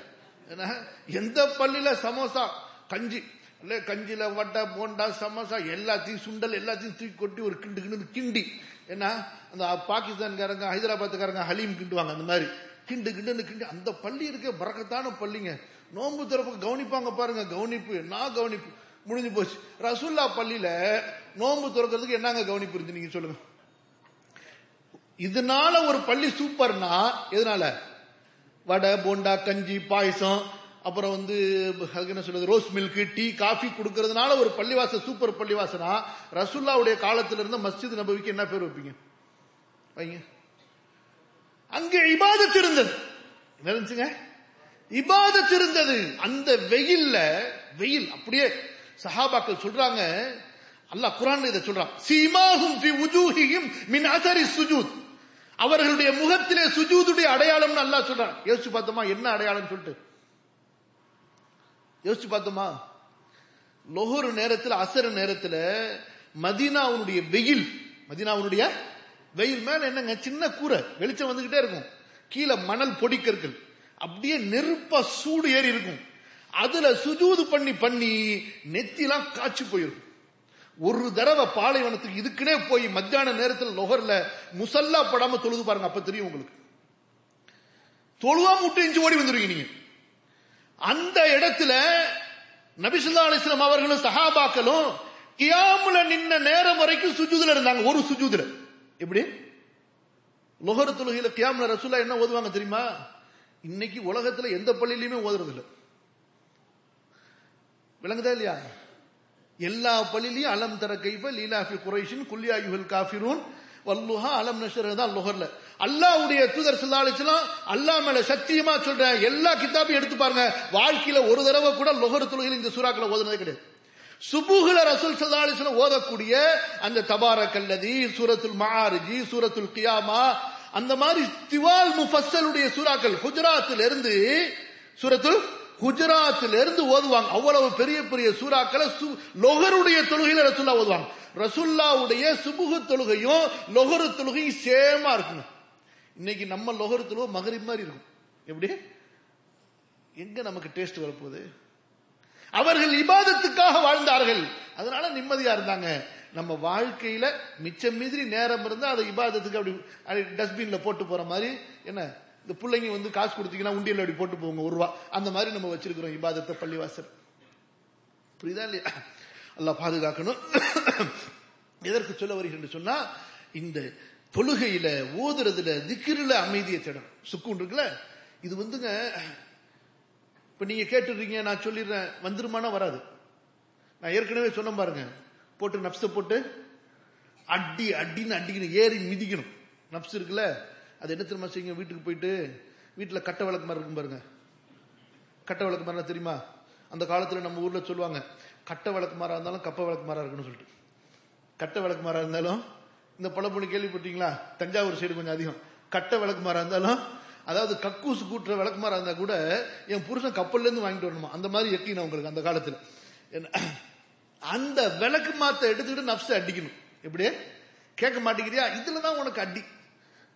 என்ன? எந்த பள்ளியில சமோசா? கஞ்சி. இல்ல கஞ்சில வடை போண்டா சமோசா எல்லாத்தையும் சுண்டல் எல்லாத்தையும் தூக்கி கொட்டி ஒரு கிண்டு கிண்டு கிண்டி. என்ன? அந்த பாகிஸ்தான்காரங்க ஹைதராபாத்துக்காரங்க ஹலீம் கிண்டுவாங்க அந்த மாதிரி. கிண்டு கிண்டுன்னு கிண்டு. அந்த பள்ளி இருக்க பறக்கத்தான பள்ளிங்க. நோன்பு திறப்பு கவனிப்பாங்க பாருங்க. கவனிப்பு என்ன கவனிப்பு? முடிஞ்சு போச்சு. ரசுல்லா பள்ளியில நோன்பு துறக்கிறதுக்கு என்னங்க கவனிப்பு இருந்து நீங்க சொல்லுங்க. இதனால ஒரு பள்ளி சூப்பர்னா எதனால? வடை போண்டா கஞ்சி பாயசம் அப்புறம் வந்து அதுக்கு என்ன சொல்றது ரோஸ் மில்க் டீ காஃபி கொடுக்கறதுனால ஒரு பள்ளிவாசல் சூப்பர் பள்ளிவாசனா? ரசுல்லாவுடைய காலத்துல இருந்த மஸ்ஜித் நபவிக்கு என்ன பேர் வைப்பீங்க? வைங்க. அங்கே இபாதத் இருந்தது. என்ன இருந்துச்சுங்க? இபாதத் இருந்தது. அந்த வெயில்ல வெயில் அப்படியே சஹாபாக்கள் சொல்றாங்க அல்லாஹ் குரான் இதை சொல்றான். சீமாஹும் ஃபி உஜூஹியும் மின் அசரி சுஜூத். அவர்களுடைய முகத்திலே சுஜூதுடைய அடையாளம்னு அல்லாஹ் சொல்றான். யோசிச்சு பார்த்தோமா என்ன அடையாளம் சொல்லிட்டு? யோசிச்சு பார்த்தோமா? லொஹர் நேரத்தில் அசர் நேரத்தில் மதினாவுடைய வெயில் மதினாவுடைய வெயில் மேல என்னங்க சின்ன கூரை வெளிச்சம் வந்துகிட்டே இருக்கும். கீழே மணல் பொடிக்கற்கள். அப்படியே நெருப்பா சூடு ஏறி இருக்கும். அதுல சுஜூது பண்ணி பண்ணி நெத்திலாம் காய்ச்சி போயிருக்கும் ஒரு தடவை பாலைவனத்துக்கு இதுக்குனே போய் மத்தியான நேரத்தில் நுகர்ல முசல்லா படாம தொழுது பாருங்க அப்ப தெரியும் உங்களுக்கு. தொழுவாம விட்டு இஞ்சி ஓடி வந்துருவீங்க நீங்க. அந்த இடத்துல நபிசுல்லா அலிஸ்லாம் அவர்களும் சஹாபாக்களும் கியாமுல நின்ன நேரம் வரைக்கும் சுஜூதுல இருந்தாங்க ஒரு சுஜூதுல. எப்படி? லொஹர் தொழுகையில கியாமுல ரசூல்லா என்ன ஓதுவாங்க தெரியுமா? இன்னைக்கு உலகத்துல எந்த பள்ளியிலுமே ஓதுறது இல்லை விளங்குதா இல்லையா? எல்லா பள்ளிலையும் அலம் தர கைஃப லீலாஃபி குரேஷின் குல்யாயுகள் காஃபிரூன். வல்லுஹா அலம் நஷர் தான் லுஹர்ல. அல்லாஹ்வுடைய தூதர் ஸல்லல்லாஹு அல்லா அல்லாஹ் மேல சத்தியமா சொல்றேன் எல்லா கிதாபையும் எடுத்து பாருங்க. வாழ்க்கையில ஒரு தடவை கூட லுஹர் தொழுகையில் இந்த சூறாக்களை ஓதுனதே கிடையாது. சுபுகுல ரசூல் ஸல்லல்லாஹு ஓதக்கூடிய அந்த தபார கல்லதி சூரத்துல் மஆரிஜி சூரத்துல் கியாமா அந்த மாதிரி திவால் முஃபஸ்ஸலுடைய சூறாக்கள் குஜராத்தில் இருந்து சூரத்துல் குஜராத்தில் இருந்து ஓதுவாங்க. அவ்வளவு பெரிய பெரிய சூறாக்களை சு- தொழுகையில ரசுல்லா ஓதுவாங்க. ரசுல்லாவுடைய சுபுகு தொழுகையும் லொகரு தொழுகையும் சேமா இருக்குங்க இன்னைக்கு நம்ம லொகரு தொழுகை மகரி மாதிரி இருக்கும். எப்படி? எங்க நமக்கு டேஸ்ட் வரப்போகுது? அவர்கள் இபாதத்துக்காக வாழ்ந்தார்கள். அதனால நிம்மதியா இருந்தாங்க. நம்ம வாழ்க்கையில மிச்சம் மீதி நேரம் இருந்தா அதை இபாதத்துக்கு அப்படி டஸ்ட்பின்ல போட்டு போற மாதிரி என்ன? இந்த பிள்ளைங்க வந்து காசு கொடுத்தீங்கன்னா உண்டியல் அப்படி போட்டு போங்க ஒரு ரூபா. அந்த மாதிரி நம்ம வச்சிருக்கிறோம் இபாதத்தை பள்ளிவாசல். புரியுதா இல்லையா? அல்ல பாதுகாக்கணும். எதற்கு சொல்ல வருகிறேன் சொன்னா இந்த தொழுகையில ஓதுறதுல திக்கிரில அமைதியை தேடணும். சுக்குன் இருக்குல்ல? இது வந்துங்க இப்ப நீங்க கேட்டுறீங்க நான் சொல்லிடுறேன் வந்துருமானா வராது. நான் ஏற்கனவே சொன்ன பாருங்க போட்டு நப்ஸ போட்டு அடி அடின்னு அடிக்கணும் ஏறி மிதிக்கணும். நப்ஸ் இருக்குல்ல? அது என்ன தெரியுமா செய்யுங்க? வீட்டுக்கு போயிட்டு வீட்டில் கட்ட விளக்கு மரம் இருக்கும் பாருங்க. கட்ட விளக்கு மரம் தெரியுமா? அந்த காலத்தில் நம்ம ஊரில் சொல்லுவாங்க கட்ட விளக்கு மரம் இருந்தாலும் கப்ப விளக்கு மரம் இருக்குன்னு சொல்லிட்டு. கட்ட விளக்கு மரம் இருந்தாலும் இந்த பழப்பொண்ணு கேள்விப்பட்டீங்களா? தஞ்சாவூர் சைடு கொஞ்சம் அதிகம். கட்ட விளக்கு மரம் இருந்தாலும் அதாவது கக்கூசு கூட்டுற விளக்கு மரம் இருந்தால் கூட என் புருஷன் கப்பல்லேருந்து வாங்கிட்டு வரணுமா? அந்த மாதிரி எட்டின உங்களுக்கு அந்த காலத்தில். என்ன அந்த விளக்கு மாத்த எடுத்துக்கிட்டு நப்ச அடிக்கணும். எப்படியே? கேட்க மாட்டேங்கிறியா? இதுல தான் உனக்கு அடி.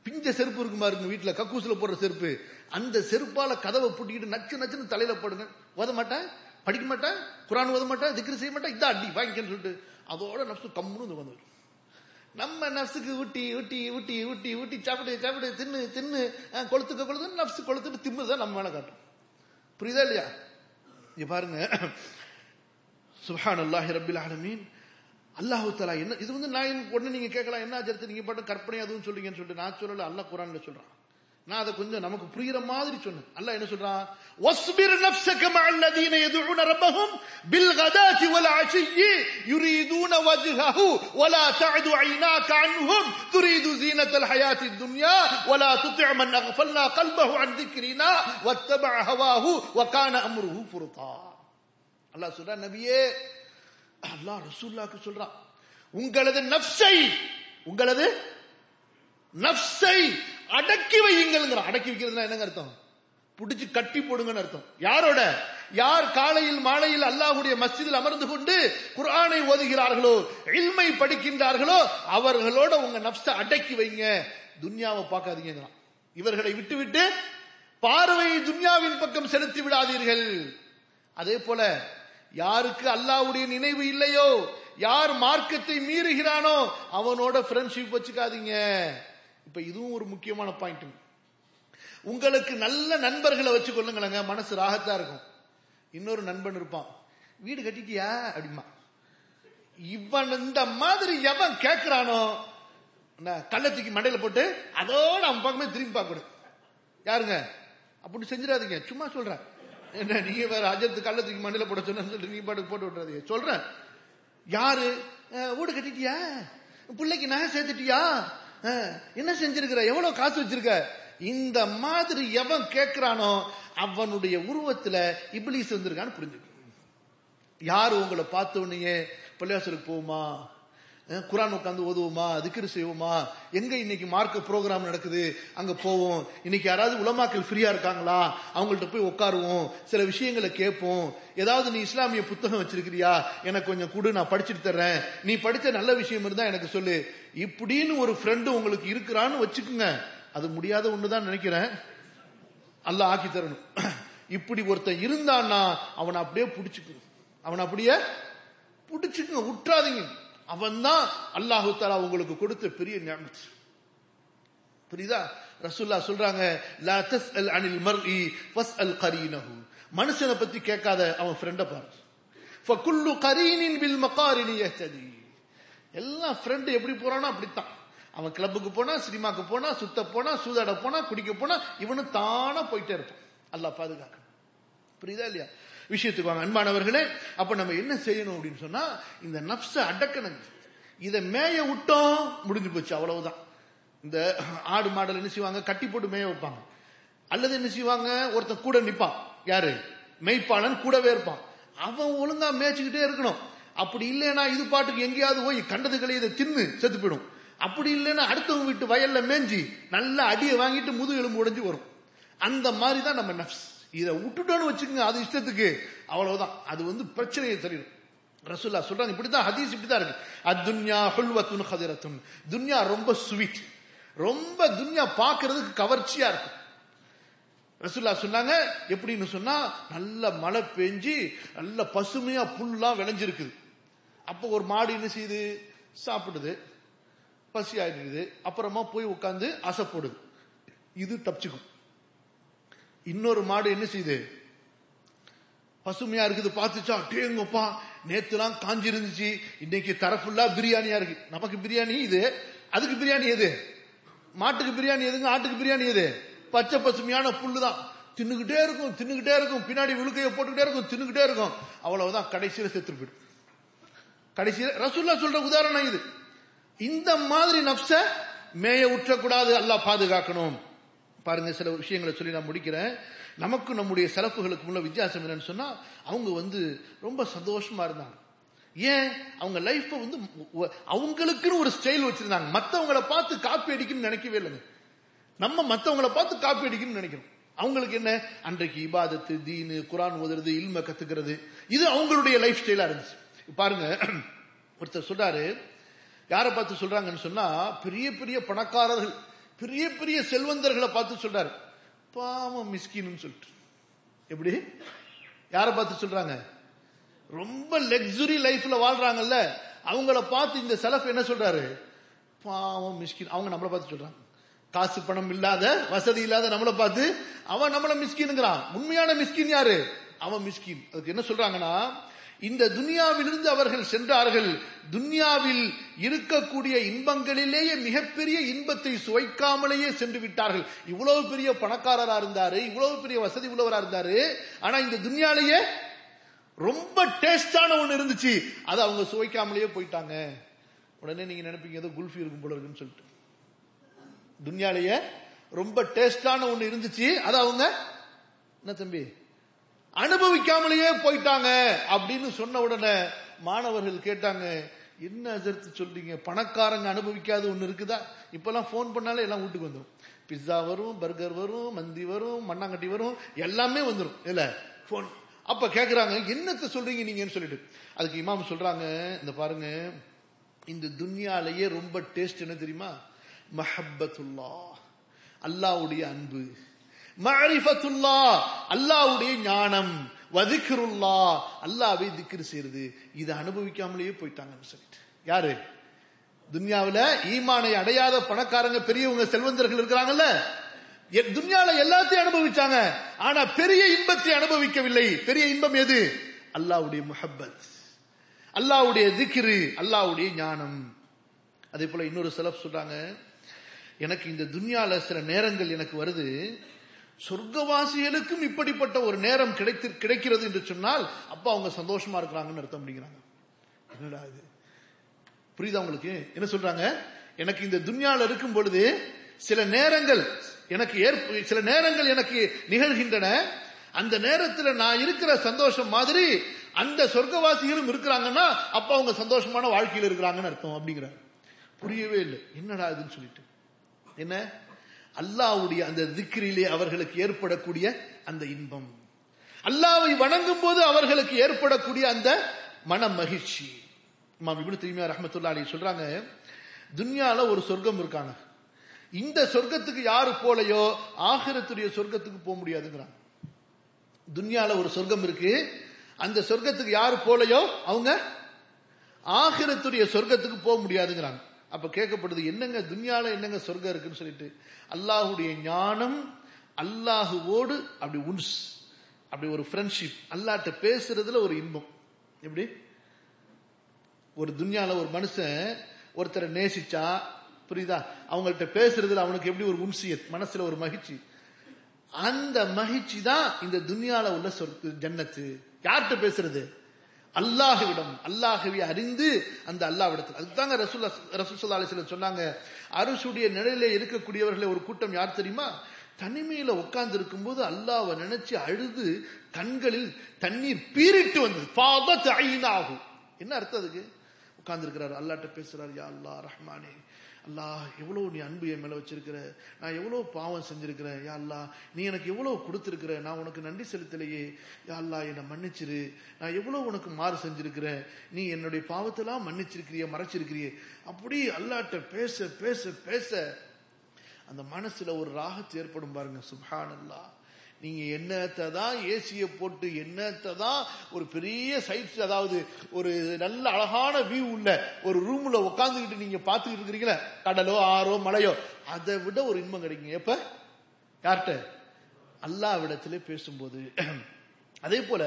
பிஞ்ச செருப்பு இருக்குமா இருக்கு வீட்டுல? கக்கூசுல போடுற செருப்பு. அந்த செருப்பால கதவை பூட்டிக்கிட்டு நச்சு நச்சுன்னு தலையில போடுங்க. ஓத மாட்டேன் படிக்க மாட்டேன் குரான் ஓத மாட்டேன் திக்ரு செய்ய மாட்டேன் இதான் அடி வாங்கிக்கன்னு சொல்லிட்டு அதோட நப்சு கம்முன்னு வந்து வரும் நம்ம நப்சுக்கு ஊட்டி ஊட்டி ஊட்டி ஊட்டி ஊட்டி சாப்பிடு சாப்பிடு தின்னு தின்னு கொளுத்துக்க கொளுத்து நப்சு கொளுத்துட்டு திம்முதான் நம்ம மேலே காட்டும். புரியுதா இல்லையா? இங்க பாருங்க. [CLEARS THROAT] சுஹான் அல்லாஹி ரபில் ஆலமீன். அல்லாஹு தலா என்ன இது வந்து நான் உடனே நீங்க கேட்கலாம் என்ன ஆச்சரித்து நீங்க பாட்டு கற்பனை அதுவும் சொல்றீங்கன்னு சொல்லிட்டு நான் சொல்லல அல்லாஹ் குரான்ல சொல்றான். நான் அதை கொஞ்சம் நமக்கு புரியுற மாதிரி சொன்னேன். அல்ல என்ன சொல்றான்? வஸ்பிர் நஃப்ஸக மஅ அல்லதீன யதுஊன ரப்பஹும் பில் கதாதி வல் அஷியி யுரீதுன வஜ்ஹஹு வலா தஅது ஐனாக அன்ஹும் துரீது ஜீனத்தல் ஹயாத்தித் துன்யா வலா துதி' மன் அக்ஃபல்னா கல்பஹு அன் திக்ரினா வத்தபஅ ஹவாஹு வகான அம்ருஹு ஃபுர்தா. அல்லாஹ் சொல்றான் நபியே அல்லாஹ் ரசூல்லாக்கு சொல்றான் உங்களது நப்சை உங்களது நப்சை அடக்கி வையுங்கள் அடக்கி வைக்கிறதுனா என்னங்க அர்த்தம்? பிடிச்சு கட்டி போடுங்கன்னு அர்த்தம். யாரோட? யார் காலையில் மாலையில் அல்லாஹுடைய மஸ்ஜிதில் அமர்ந்து கொண்டு குரானை ஓதுகிறார்களோ இல்மை படிக்கின்றார்களோ அவர்களோட உங்க நப்ச அடக்கி வைங்க. துன்யாவை பார்க்காதீங்கிறான் இவர்களை விட்டுவிட்டு பார்வையை துன்யாவின் பக்கம் செலுத்தி விடாதீர்கள். அதே போல யாருக்கு அல்லாவுடைய நினைவு இல்லையோ? யார் மார்க்கத்தை மீறுகிறானோ? அவனோட ஃப்ரெண்ட்ஷிப் வச்சுக்காதீங்க. இப்ப இதுவும் ஒரு முக்கியமான பாயிண்ட் உங்களுக்கு நல்ல நண்பர்களை வச்சு கொள்ளுங்களேங்க. மனசு ராகத்தா இருக்கும். இன்னொரு நண்பன் இருப்பான். வீடு கட்டிட்டியா? அப்படிமா இவன் இந்த மாதிரி எவன் கேட்கிறானோ என்ன, கள்ளத்துக்கு மண்டையில போட்டு அதோட அவன் பக்கமே திரும்பி பார்க்கணும். யாருங்க? அப்படி செஞ்சிடாதீங்க. சும்மா சொல்றேன். என்ன நீங்க வேற அஜத்து கல்ல தூக்கி மண்ணில போட சொன்னு சொல்லிட்டு நீ பாட்டுக்கு போட்டு விட்டுறது சொல்றேன். யாரு? வீடு கட்டிட்டியா? பிள்ளைக்கு நகை சேர்த்துட்டியா? என்ன செஞ்சிருக்கிற? எவ்வளவு காசு வச்சிருக்க? இந்த மாதிரி எவன் கேட்கிறானோ அவனுடைய உருவத்துல இப்ளீஸ் வந்திருக்கான்னு புரிஞ்சுக்கணும் யார் உங்களை பார்த்த உடனே பள்ளியாசலுக்கு போகுமா? குரான் உட்காந்து ஓதுவோமா திக்ரு செய்வோமா? எங்க இன்னைக்கு மார்க்க ப்ரோக்ராம் நடக்குது? அங்க போவோம். இன்னைக்கு யாராவது உலமாக்கள் ஃப்ரீயா இருக்காங்களா? அவங்கள்ட்ட போய் உட்காருவோம். சில விஷயங்களை கேட்போம். ஏதாவது நீ இஸ்லாமிய புத்தகம் வச்சிருக்கிறியா? எனக்கு கொஞ்சம் கொடு நான் படிச்சுட்டு தர்றேன். நீ படிச்ச நல்ல விஷயம் இருந்தா எனக்கு சொல்லு. இப்படின்னு ஒரு ஃப்ரெண்டு உங்களுக்கு இருக்கிறான்னு வச்சுக்குங்க. அது முடியாத ஒண்ணுதான் நினைக்கிறேன். அல்ல ஆக்கி தரணும். [CLEARS THROAT] இப்படி ஒருத்தன் இருந்தான்னா அவனை அப்படியே பிடிச்சுக்கணும். அவனை அப்படியே புடிச்சுக்குங்க. விட்டுறாதீங்க அவன் தான் அல்லாஹு தாலா உங்களுக்கு கொடுத்த பெரிய ஞாபகம் புரியுதா? ரசுல்லா சொல்றாங்க லா தஸ்அல் அனில் மர்இ ஃபஸ்அல் கரீனஹு. மனுஷனை பத்தி கேட்காத அவன் ஃப்ரெண்ட பாரு. ஃபகுல்லு கரீனின் பில் மகாரினி யஹ்ததி எல்லாம் ஃப்ரெண்ட் எப்படி போறானோ அப்படித்தான். அவன் கிளப்புக்கு போனா சினிமாக்கு போனா சுத்த போனா சூதாட போனா குடிக்க போனா இவனும் தானா போயிட்டே இருப்பான். அல்லாஹ் பாதுகாக்கணும். புரியுதா இல்லையா? விஷயத்துக்கு வாங்க. அன்பானவர்களே அப்ப நம்ம என்ன செய்யணும் அப்படின்னு சொன்னா இந்த நப்ச அடக்கணுங்க இதை மேய விட்டோம் முடிஞ்சு போச்சு அவ்வளவுதான். இந்த ஆடு மாடல் என்ன செய்வாங்க? கட்டி போட்டு மேய வைப்பாங்க. அல்லது என்ன செய்வாங்க? ஒருத்தன் கூட நிப்பான். யாரு? மெய்ப்பாளன் கூடவே இருப்பான். அவன் ஒழுங்கா மேய்ச்சிக்கிட்டே இருக்கணும். அப்படி இல்லைன்னா இது பாட்டுக்கு எங்கேயாவது போய் கண்டதுகளை இதை தின்னு செத்து போயிடும். அப்படி இல்லைன்னா அடுத்தவங்க வீட்டு வயல்ல மேஞ்சி நல்ல அடியை வாங்கிட்டு முது எலும்பு உடைஞ்சு வரும். அந்த மாதிரி தான் நம்ம நப்ஸ். இதை விட்டுட்டோன்னு வச்சுக்கோங்க அது இஷ்டத்துக்கு. அவ்வளவுதான். அது வந்து பிரச்சனையை தெரியும் ரசுல்லா சொல்றாங்க இப்படிதான் ஹதீஸ் இப்படிதான் இருக்கு. அத்துன்யா ஹுல்வத்துன் ஹதிரத்துன். துன்யா ரொம்ப ஸ்வீட் ரொம்ப துன்யா பாக்குறதுக்கு கவர்ச்சியா இருக்கும். ரசுல்லா சொன்னாங்க எப்படின்னு சொன்னா நல்ல மழை பெஞ்சு நல்ல பசுமையா புல்லாம் விளைஞ்சிருக்குது. அப்போ ஒரு மாடு என்ன செய்யுது? சாப்பிடுது. பசி ஆயிடுது. அப்புறமா போய் உட்காந்து அசைப்படுது. இது தப்பிச்சுக்கும். இன்னொரு மாடு என்ன செய்யுது? பசுமையா இருக்குது பார்த்துச்சா? டேங்கப்பா நேத்துலாம் காஞ்சி இருந்துச்சு. இன்னைக்கு தரஃபுல்லா பிரியாணியா இருக்கு. நமக்கு பிரியாணி இது. அதுக்கு பிரியாணி எது? மாட்டுக்கு பிரியாணி எதுங்க? ஆட்டுக்கு பிரியாணி எது? பச்சை பசுமையான புல்லு தான் தின்னுகிட்டே இருக்கும் தின்னுகிட்டே இருக்கும். பின்னாடி விழுக்கைய போட்டுக்கிட்டே இருக்கும் தின்னுகிட்டே இருக்கும். அவ்வளவுதான். கடைசியில செத்து போயிடும். கடைசியில ரசூல்லா சொல்ற உதாரணம் இது. இந்த மாதிரி நப்ச மேய உற்றக்கூடாது. அல்லாஹ் பாதுகாக்கணும். பாருங்க சில விஷயங்களை சொல்லி நான் முடிக்கிறேன். நமக்கு நம்முடைய சிறப்புகளுக்கு உள்ள வித்தியாசம் என்னன்னு சொன்னா அவங்க வந்து ரொம்ப சந்தோஷமா இருந்தாங்க. ஏன்? அவங்க லைஃப்பை வந்து அவங்களுக்குன்னு ஒரு ஸ்டைல் வச்சிருந்தாங்க. மத்தவங்களை பார்த்து காப்பி அடிக்கணும்னு நினைக்கவே இல்லைங்க. நம்ம மத்தவங்களை பார்த்து காப்பி அடிக்கணும்னு நினைக்கிறோம். அவங்களுக்கு என்ன? அன்றைக்கு இபாதத்து தீனு குரான் ஓதுறது இல்ம கத்துக்கிறது. இது அவங்களுடைய லைஃப் ஸ்டைலா இருந்துச்சு. பாருங்க ஒருத்தர் சொல்றாரு யாரை பார்த்து சொல்றாங்கன்னு சொன்னா பெரிய பெரிய பணக்காரர்கள். பெரிய பெரிய செல்வந்தர்களை பார்த்து சொல்றாரு. பாவம் மிஸ்கின்னு சொல்லிட்டு. எப்படி? யாரை பார்த்து சொல்றாங்க? ரொம்ப லக்ஸுரி லைஃப்ல வாழ்றாங்கல்ல அவங்கள பார்த்து இந்த செலஃப் என்ன சொல்றாரு? பாவம் மிஸ்கின். அவங்க நம்மளை பார்த்து சொல்றாங்க. காசு பணம் இல்லாத வசதி இல்லாத நம்மளை பார்த்து அவன் நம்மள மிஸ்கின்ங்கிறான் உண்மையான மிஸ்கின் யாரு? அவன் மிஸ்கின். அதுக்கு என்ன சொல்றாங்கன்னா இந்த துனியாவிலிருந்து அவர்கள் சென்றார்கள். துன்யாவில் இருக்கக்கூடிய இன்பங்களிலேயே மிகப்பெரிய இன்பத்தை சுவைக்காமலேயே சென்று விட்டார்கள் இவ்வளவு பெரிய பணக்காரரா இருந்தாரு இவ்வளவு பெரிய வசதி உள்ளவரா இருந்தாரு. ஆனா இந்த துன்யாலேயே ரொம்ப டேஸ்டான ஒண்ணு இருந்துச்சு. அதை அவங்க சுவைக்காமலேயே போயிட்டாங்க. உடனே நீங்க நினைப்பீங்க ஏதோ குல்ஃபி இருக்கும் போல இருக்குன்னு சொல்லிட்டு. துன்யாலேயே ரொம்ப டேஸ்டான ஒண்ணு இருந்துச்சு. அது அவங்க என்ன தம்பி அனுபவிக்காமலேயே போயிட்டாங்க அப்படின்னு சொன்ன உடனே மாணவர்கள் கேட்டாங்க என்ன எதிர்த்து சொல்றீங்க? பணக்காரங்க அனுபவிக்காத ஒண்ணு இருக்குதா? இப்பெல்லாம் போன் பண்ணாலே எல்லாம் வீட்டுக்கு வந்துடும் பிஸ்ஸா வரும் பர்கர் வரும் மந்தி வரும் மண்ணாங்கட்டி வரும் எல்லாமே வந்துடும் இல்ல போன் அப்ப கேக்குறாங்க என்னத்த சொல்றீங்க நீங்கன்னு சொல்லிட்டு. அதுக்கு இமாம் சொல்றாங்க இந்த பாருங்க இந்த துன்யாலேயே ரொம்ப டேஸ்ட் என்ன தெரியுமா? மஹப்பத்துல்லா அல்லாவுடைய அன்பு. மரிஃபத்துல்லா அல்லாவுடைய ஞானம். வதிக்கிருல்லா அல்லாவை திக்ரு செய்யறது இதை அனுபவிக்காமலேயே போயிட்டாங்கன்னு சொல்லிட்டு. யாரு? துன்யாவில ஈமானை அடையாத பணக்காரங்க பெரியவங்க செல்வந்தர்கள் இருக்கிறாங்கல்ல? துன்யால எல்லாத்தையும் அனுபவிச்சாங்க. ஆனா பெரிய இன்பத்தை அனுபவிக்கவில்லை. பெரிய இன்பம் எது? அல்லாவுடைய முஹப்பத். அல்லாவுடைய திக்ரு அல்லாவுடைய ஞானம். அதே போல இன்னொரு செலப் சொல்றாங்க எனக்கு இந்த துன்யால சில நேரங்கள் எனக்கு வருது. சொர்க்கவாசிகளுக்கும் இப்படிப்பட்ட ஒரு நேரம் கிடைத்து கிடைக்கிறது என்று சொன்னால் அப்பா அவங்க சந்தோஷமா இருக்கிறாங்கன்னு அர்த்தம் அப்படிங்கிறாங்க என்னடா இது? புரியுதா உங்களுக்கு? என்ன சொல்றாங்க? எனக்கு இந்த துன்யால இருக்கும் பொழுது சில நேரங்கள் எனக்கு ஏற்ப சில நேரங்கள் எனக்கு நிகழ்கின்றன. அந்த நேரத்தில் நான் இருக்கிற சந்தோஷம் மாதிரி அந்த சொர்க்கவாசிகளும் இருக்கிறாங்கன்னா அப்ப அவங்க சந்தோஷமான வாழ்க்கையில் இருக்கிறாங்கன்னு அர்த்தம் அப்படிங்கிறாங்க புரியவே இல்லை. என்னடா இதுன்னு சொல்லிட்டு. என்ன? அல்லாவுடைய அந்த திக்ரிலே அவர்களுக்கு ஏற்படக்கூடிய அந்த இன்பம். அல்லாவை வணங்கும் போது அவர்களுக்கு ஏற்படக்கூடிய அந்த மன மகிழ்ச்சி. இமாம் இப்னு தீமியா ரஹமத்துல்லா அலி சொல்றாங்க துன்யால ஒரு சொர்க்கம் இருக்காங்க. இந்த சொர்க்கத்துக்கு யாரு போலையோ ஆகிரத்துடைய சொர்க்கத்துக்கு போக முடியாதுங்கிறாங்க. துன்யால ஒரு சொர்க்கம் இருக்கு. அந்த சொர்க்கத்துக்கு யாரு போலையோ அவங்க ஆகிரத்துடைய சொர்க்கத்துக்கு போக முடியாதுங்கிறாங்க. அப்ப கேட்கப்படுது என்னங்க துன்யால என்னங்க சொர்க்கம் இருக்குன்னு சொல்லிட்டு அல்லாஹுடைய ஞானம் அல்லாஹுவோடு அப்படி உன்ஸ் அப்படி ஒரு ஃப்ரெண்ட்ஷிப் அல்லாட்ட பேசுறதுல ஒரு இன்பம். எப்படி? ஒரு துன்யால ஒரு மனுஷன் ஒருத்தரை நேசிச்சா புரியுதா? அவங்கள்ட்ட பேசுறதுல அவனுக்கு எப்படி ஒரு உன்சியத் மனசுல ஒரு மகிழ்ச்சி? அந்த மகிழ்ச்சி தான் இந்த துன்யால உள்ள சொர்க்கு ஜன்னத்து. யார்கிட்ட பேசுறது? அல்லாஹுவிடம் அல்லாஹுவை அறிந்து அந்த அல்லாவிடத்தில் அதுதாங்க ரசூல் ரசூல் அலிஸ்லம் சொன்னாங்க அரசுடைய நிலையில இருக்கக்கூடியவர்களே ஒரு கூட்டம் யார் தெரியுமா? தனிமையில உட்கார்ந்து இருக்கும்போது அல்லாவை நினைச்சு அழுது கண்களில் தண்ணீர் பீரிட்டு வந்தது. ஃபாதத் ஆகும் என்ன அர்த்தம் அதுக்கு? உட்கார்ந்து இருக்கிறார் அல்லாட்ட பேசுறாரு யா அல்லா ரஹ்மானே அல்லாஹ் எவ்வளவு நீ அன்பு என் மேல வச்சிருக்கிற? நான் எவ்வளவு பாவம் செஞ்சிருக்கிறேன்? யா அல்லா நீ எனக்கு எவ்வளவு கொடுத்துருக்கிற? நான் உனக்கு நன்றி செலுத்தலையே. யா அல்லா என்னை மன்னிச்சிரு. நான் எவ்வளவு உனக்கு மாறு செஞ்சிருக்கிறேன்? நீ என்னுடைய பாவத்தெல்லாம் மன்னிச்சிருக்கிறிய மறைச்சிருக்கிறியே? அப்படி அல்லாட்ட பேச பேச பேச அந்த மனசுல ஒரு ராகத்து ஏற்படும் பாருங்க. சுபான் அல்லா நீங்க என்னத்தை தான் ஏசியை போட்டு என்னத்தை தான் ஒரு பெரிய சைட்ஸ் அதாவது ஒரு நல்ல அழகான வியூ உள்ள ஒரு ரூம்ல உட்காந்துக்கிட்டு நீங்க பார்த்துக்கிட்டு இருக்கிறீங்களா? கடலோ ஆறோ மலையோ? அதை விட ஒரு இன்பம் கிடைக்குங்க. எப்ப? யார்கிட்ட? அல்லாவிடத்திலே பேசும்போது. [CLEARS THROAT] அதே போல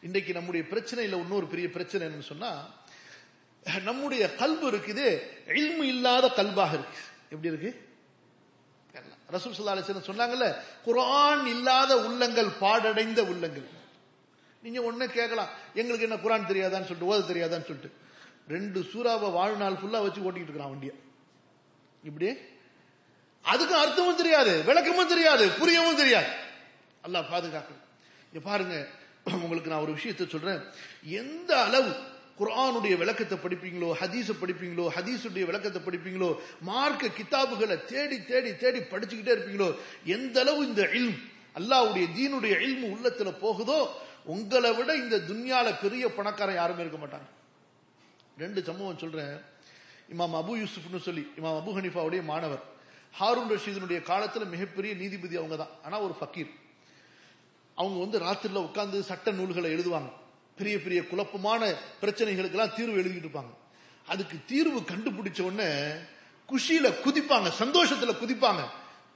இன்றைக்கு நம்முடைய பிரச்சனையில இன்னொரு பெரிய பிரச்சனை என்னன்னு சொன்னா நம்முடைய கல்பு இருக்குது இல்மு இல்லாத கல்பாக இருக்கு. எப்படி இருக்கு? ரசூல் சல்லா அலிஸ்லம் சொன்னாங்கல்ல குரான் இல்லாத உள்ளங்கள் பாடடைந்த உள்ளங்கள். நீங்க ஒன்னு கேட்கலாம் எங்களுக்கு என்ன குரான் தெரியாதான்னு சொல்லிட்டு ஓத தெரியாதான்னு சொல்லிட்டு. ரெண்டு சூறாவை வாழ்நாள் ஃபுல்லா வச்சு ஓட்டிட்டு இருக்கிறான் வண்டிய. இப்படி? அதுக்கு அர்த்தமும் தெரியாது விளக்கமும் தெரியாது புரியவும் தெரியாது. அல்லாஹ் பாதுகாக்கணும். இங்க பாருங்க உங்களுக்கு நான் ஒரு விஷயத்த சொல்றேன். எந்த அளவு குரானுடைய விளக்கத்தை படிப்பீங்களோ ஹதீஸை படிப்பீங்களோ ஹதீஸுடைய விளக்கத்தை படிப்பீங்களோ மார்க்க கிதாபுகளை தேடி தேடி தேடி படிச்சுக்கிட்டே இருப்பீங்களோ எந்த அளவு இந்த இல்ம் அல்லாவுடைய தீனுடைய இல்மு உள்ளத்துல போகுதோ உங்களை விட இந்த துன்யால பெரிய பணக்காரன் யாருமே இருக்க மாட்டாங்க. ரெண்டு சம்பவம் சொல்றேன். இமாம் அபு யூசுப்னு சொல்லி இமாம் அபு ஹனிஃபாவுடைய மாணவர். ஹாரூன் ரஷீதனுடைய காலத்துல மிகப்பெரிய நீதிபதி அவங்க தான் ஆனா ஒரு ஃபக்கீர். அவங்க வந்து ராத்திரில உட்கார்ந்து சட்ட நூல்களை எழுதுவாங்க. பெரிய பெரிய குழப்பமான பிரச்சனைகளுக்கெல்லாம் தீர்வு எழுதிட்டு இருப்பாங்க. அதுக்கு தீர்வு கண்டுபிடிச்ச உடனே குஷியில குதிப்பாங்க சந்தோஷத்துல குதிப்பாங்க.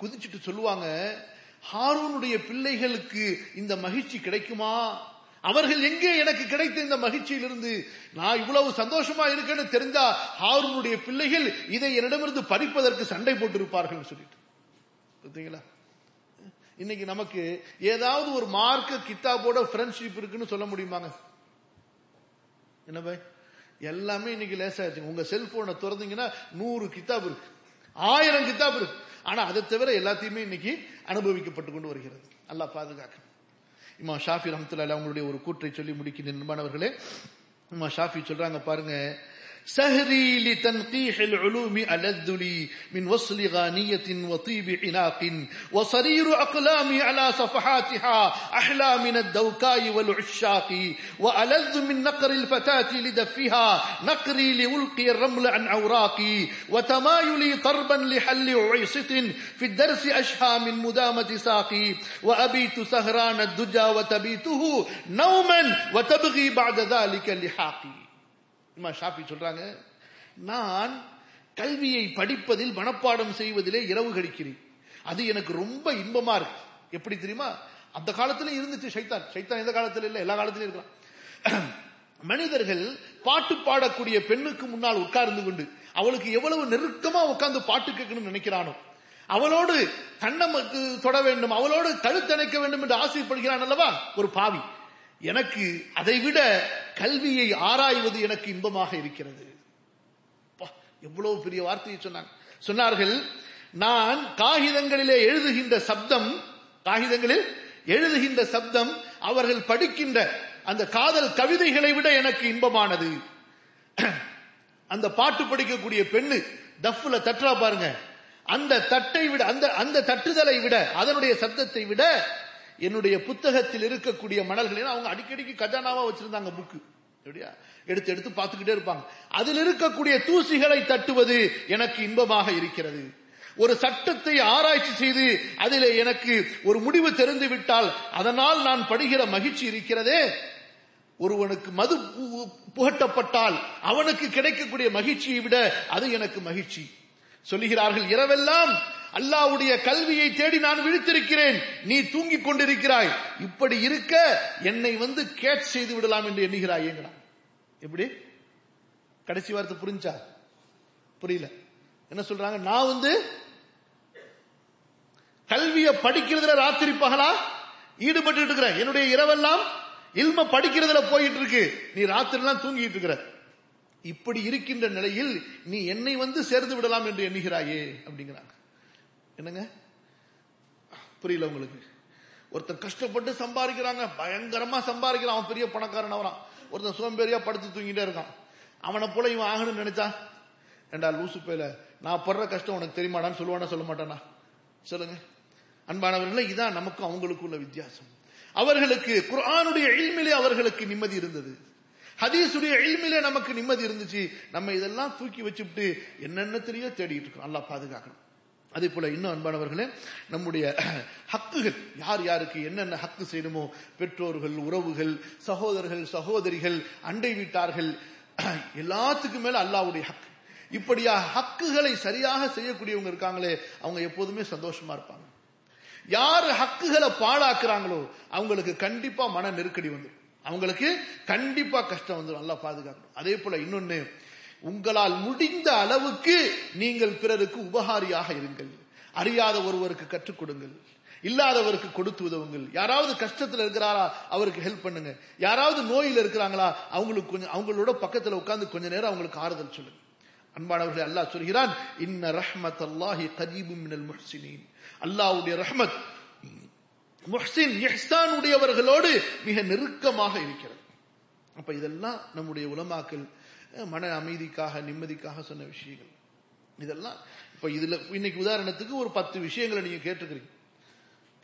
குதிச்சுட்டு சொல்லுவாங்க ஹாரூனுடைய பிள்ளைகளுக்கு இந்த மகிழ்ச்சி கிடைக்குமா? அவர்கள் எங்கே எனக்கு கிடைத்த இந்த மகிழ்ச்சியிலிருந்து? நான் இவ்வளவு சந்தோஷமா இருக்கேன்னு தெரிஞ்சா ஹாரூனுடைய பிள்ளைகள் இதை என்னிடமிருந்து பறிப்பதற்கு சண்டை போட்டிருப்பார்கள் சொல்லிட்டு. பார்த்தீங்களா இன்னைக்கு நமக்கு ஏதாவது ஒரு மார்க்க கித்தாபோட ஃப்ரெண்ட்ஷிப் இருக்குன்னு சொல்ல முடியுமாங்க? என்ன பாய்? எல்லாமே இன்னைக்கு லேசாச்சு உங்க செல்போனை திறந்தீங்கன்னா நூறு கித்தாப் இருக்கு. ஆயிரம் கித்தாப் இருக்கு. ஆனா அதை தவிர எல்லாத்தையுமே இன்னைக்கு அனுபவிக்கப்பட்டு கொண்டு வருகிறது. அல்லா பாதுகாக்க. இம்மா ஷாஃபி ரஹமத்துல்லா அவங்களுடைய ஒரு கூற்றை சொல்லி முடிக்கின்ற நண்பனவர்களே இம்மா ஷாஃபி சொல்றாங்க பாருங்க سهري لتنقيح العلوم ألذ لي من وصل غانية وطيب عناق وصرير أقلامي على صفحاتها أحلى من الدوكاء والعشاق وألذ من نقر الفتاة لدفها نقري لألقي الرمل عن عوراقي وتمايلي طربا لحل عيصة في الدرس أشهى من مدامة ساقي وأبيت سهران الدجى وتبيته نوما وتبغي بعد ذلك لحاقي. இம்மா ஷாஃபி சொல்றாங்க நான் கல்வியை படிப்பதில் மனப்பாடம் செய்வதிலே இரவு கழிக்கிறேன். அது எனக்கு ரொம்ப இன்பமா இருக்கு. எப்படி தெரியுமா? அந்த காலத்துல இருந்துச்சு சைத்தான் சைத்தான் எந்த காலத்துல இல்ல எல்லா காலத்திலும் இருக்கலாம். [CLEARS THROAT] மனிதர்கள் பாட்டு பாடக்கூடிய பெண்ணுக்கு முன்னால் உட்கார்ந்து கொண்டு அவளுக்கு எவ்வளவு நெருக்கமா உட்கார்ந்து பாட்டு கேட்கணும்னு நினைக்கிறானோ அவளோடு கண்ணமக்கு தொட வேண்டும் அவளோடு கழுத்தணைக்க வேண்டும் என்று ஆசைப்படுகிறான் அல்லவா? ஒரு பாவி. எனக்கு அதை விட கல்வியை ஆராய்வது எனக்கு இன்பமாக இருக்கிறது. எவ்வளவு பெரிய வார்த்தையை சொன்னாங்க. சொன்னார்கள் நான் காகிதங்களிலே எழுதுகின்ற சப்தம் காகிதங்களில் எழுதுகின்ற சப்தம் அவர்கள் படிக்கின்ற அந்த காதல் கவிதைகளை விட எனக்கு இன்பமானது. அந்த பாட்டு படிக்கக்கூடிய பெண்ணு டஃப்ல தட்டுறா பாருங்க. அந்த தட்டை விட அந்த அந்த தட்டுதலை விட அதனுடைய சப்தத்தை விட என்னுடைய புத்தகத்தில் இருக்கக்கூடிய மணல்களை அவங்க அடிக்கடிக்கு கஜானாவா வச்சிருந்தாங்க புக்கு. எப்படியா? எடுத்து எடுத்து பார்த்துக்கிட்டே இருப்பாங்க. அதில் இருக்கக்கூடிய தூசிகளை தட்டுவது எனக்கு இன்பமாக இருக்கிறது. ஒரு சட்டத்தை ஆராய்ச்சி செய்து அதில் எனக்கு ஒரு முடிவு தெரிந்து விட்டால் அதனால் நான் படுகிற மகிழ்ச்சி இருக்கிறதே. ஒருவனுக்கு மது புகட்டப்பட்டால் அவனுக்கு கிடைக்கக்கூடிய மகிழ்ச்சியை விட அது எனக்கு மகிழ்ச்சி. சொல்லுகிறார்கள் இரவெல்லாம் அல்லாவுடைய கல்வியை தேடி நான் விழித்திருக்கிறேன். நீ தூங்கிக் கொண்டிருக்கிறாய். இப்படி இருக்க என்னை வந்து கேட் செய்து விடலாம் என்று எண்ணுகிறாய். ஏங்கிறான் எப்படி? கடைசி வார்த்தை புரிஞ்சா? புரியல. என்ன சொல்றாங்க? நான் வந்து கல்வியை படிக்கிறதுல ராத்திரி பகலா? ஈடுபட்டு இருக்கிறேன். என்னுடைய இரவெல்லாம் இல்ம படிக்கிறதுல போயிட்டு இருக்கு. நீ ராத்திரிலாம் தூங்கிட்டு இருக்கிற. இப்படி இருக்கின்ற நிலையில் நீ என்னை வந்து சேர்ந்து விடலாம் என்று எண்ணுகிறாயே அப்படிங்கிறாங்க. என்னங்க? புரியல உங்களுக்கு. ஒருத்தன் கஷ்டப்பட்டு சம்பாதிக்கிறாங்க பயங்கரமா சம்பாதிக்கிறான் அவன் பெரிய பணக்காரன் அவரான் ஒருத்தன் சோம்பேறியா படுத்து தூங்கிட்டே இருக்கான். அவனை போல இவன் ஆகணும்னு நினைச்சா? ஏண்டா லூசு பேல நான் படுற கஷ்டம் உனக்கு தெரியுமாடான்னு சொல்லுவானா சொல்ல மாட்டானா? சொல்லுங்க. அன்பானவர்களே இதான் நமக்கும் அவங்களுக்கும் உள்ள வித்தியாசம். அவர்களுக்கு குரானுடைய எளிமையிலே அவர்களுக்கு நிம்மதி இருந்தது. ஹதீஸுடைய இல்மிலே நமக்கு நிம்மதி இருந்துச்சு. நம்ம இதெல்லாம் தூக்கி வச்சுட்டு என்னென்னத்திலேயோ தேடிட்டு இருக்கோம். நல்லா பாதுகாக்கணும். அதே போல இன்னும் அன்பானவர்களே நம்முடைய ஹக்குகள் யார் யாருக்கு என்னென்ன ஹக்கு செய்யணுமோ பெற்றோர்கள் உறவுகள் சகோதரர்கள் சகோதரிகள் அண்டை வீட்டார்கள் எல்லாத்துக்கும் மேல அல்லாவுடைய ஹக்கு. இப்படியா ஹக்குகளை சரியாக செய்யக்கூடியவங்க இருக்காங்களே அவங்க எப்போதுமே சந்தோஷமா இருப்பாங்க. யாரு ஹக்குகளை பாழாக்குறாங்களோ அவங்களுக்கு கண்டிப்பா மன நெருக்கடி வந்துடும் அவங்களுக்கு கண்டிப்பா கஷ்டம் வந்துடும் நல்லா பாதுகாக்கணும். அதே போல இன்னொன்னு உங்களால் முடிந்த அளவுக்கு நீங்கள் பிறருக்கு உபகாரியாக இருங்கள். அறியாத ஒருவருக்கு கற்றுக் கொடுங்கள். இல்லாதவருக்கு கொடுத்து உதவுங்கள். யாராவது கஷ்டத்துல இருக்கிறாரா அவருக்கு ஹெல்ப் பண்ணுங்க. யாராவது நோயில் இருக்கிறாங்களா அவங்களுக்கு கொஞ்சம் அவங்களோட பக்கத்துல உட்கார்ந்து கொஞ்ச நேரம் அவங்களுக்கு ஆறுதல் சொல்லுங்க. அன்பானவர்களை அல்லாஹ் சொல்கிறான் இன்ன ரஹ்மத் அல்லாஹி கரீபும் மினல் முஹ்சினின். அல்லாஹ்வுடைய ரஹ்மத் முஹ்சின் இஹ்சான் உடையவர்களோடு மிக நெருக்கமாக இருக்கிறது. அப்ப இதெல்லாம் நம்முடைய உலமாக்கள் மன அமைதிக்காக நிம்மதிக்காக சொன்ன விஷயங்கள். இதெல்லாம் இப்ப இதுல இன்னைக்கு உதாரணத்துக்கு ஒரு பத்து விஷயங்களை நீங்க கேட்டுக்கிறீங்க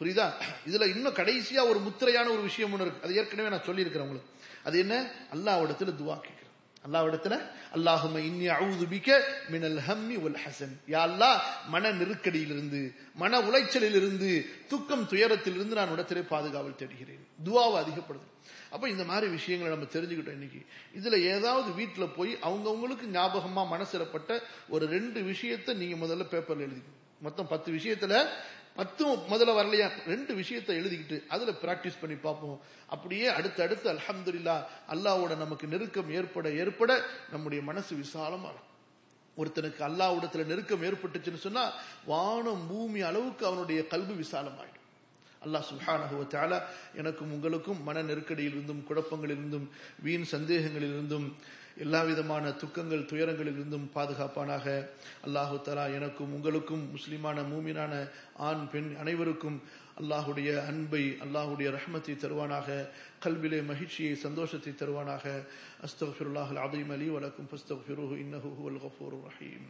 புரியுதா? இதுல இன்னும் கடைசியா ஒரு முத்திரையான ஒரு விஷயம் ஒன்று இருக்கு. அது ஏற்கனவே நான் சொல்லியிருக்கிறேன் உங்களுக்கு. அது என்ன? அல்லாவிடத்துல துவா கேட்கிறேன். அல்லாவிடத்துல அல்லாஹும இன்னி அவுதுபிக்க மினல் ஹம்மி உல் ஹசன். யா அல்லாஹ் மன நெருக்கடியிலிருந்து மன உளைச்சலிலிருந்து துக்கம் துயரத்திலிருந்து நான் உடத்திலே பாதுகாவல் தேடுகிறேன். துவாவை அதிகப்படுது அப்ப இந்த மாதிரி விஷயங்களை நம்ம தெரிஞ்சுக்கிட்டோம் இன்னைக்கு. இதுல ஏதாவது வீட்டுல போய் அவங்கவுங்களுக்கு ஞாபகமா மனசிறப்பட்ட ஒரு ரெண்டு விஷயத்த நீங்க முதல்ல பேப்பர்ல எழுதி மொத்தம் பத்து விஷயத்துல பத்தும் முதல்ல வரலையா? ரெண்டு விஷயத்தை எழுதிக்கிட்டு அதுல பிராக்டிஸ் பண்ணி பார்ப்போம். அப்படியே அடுத்தடுத்து அடுத்து அல்ஹம்துலில்லா அல்லாவோட நமக்கு நெருக்கம் ஏற்பட ஏற்பட நம்முடைய மனசு விசாலமாகும் ஒருத்தனுக்கு அல்லாவிடத்துல நெருக்கம் ஏற்பட்டுச்சுன்னு சொன்னா வானம் பூமி அளவுக்கு அவனுடைய கல்வி விசாலமாயிடும். அல்லாஹ் சுஹானஹுவ எனக்கும் உங்களுக்கும் மன நெருக்கடியிலிருந்தும் குழப்பங்களிலிருந்தும் வீண் சந்தேகங்களிலிருந்தும் எல்லா விதமான துக்கங்கள் துயரங்களிலிருந்தும் பாதுகாப்பானாக. அல்லாஹு தலா எனக்கும் உங்களுக்கும் முஸ்லிமான மூமினான ஆண் பெண் அனைவருக்கும் அல்லாஹுடைய அன்பை அல்லாஹுடைய ரஹமத்தை தருவானாக. கல்விலே மகிழ்ச்சியை சந்தோஷத்தை தருவானாக. அஸ்தஃபிருல்லாஹ் அதீம் அலி வலக்கும் ஃபஸ்தஃபிருஹு இன்னஹு ஹுவல் கஃபூர் ரஹீம்.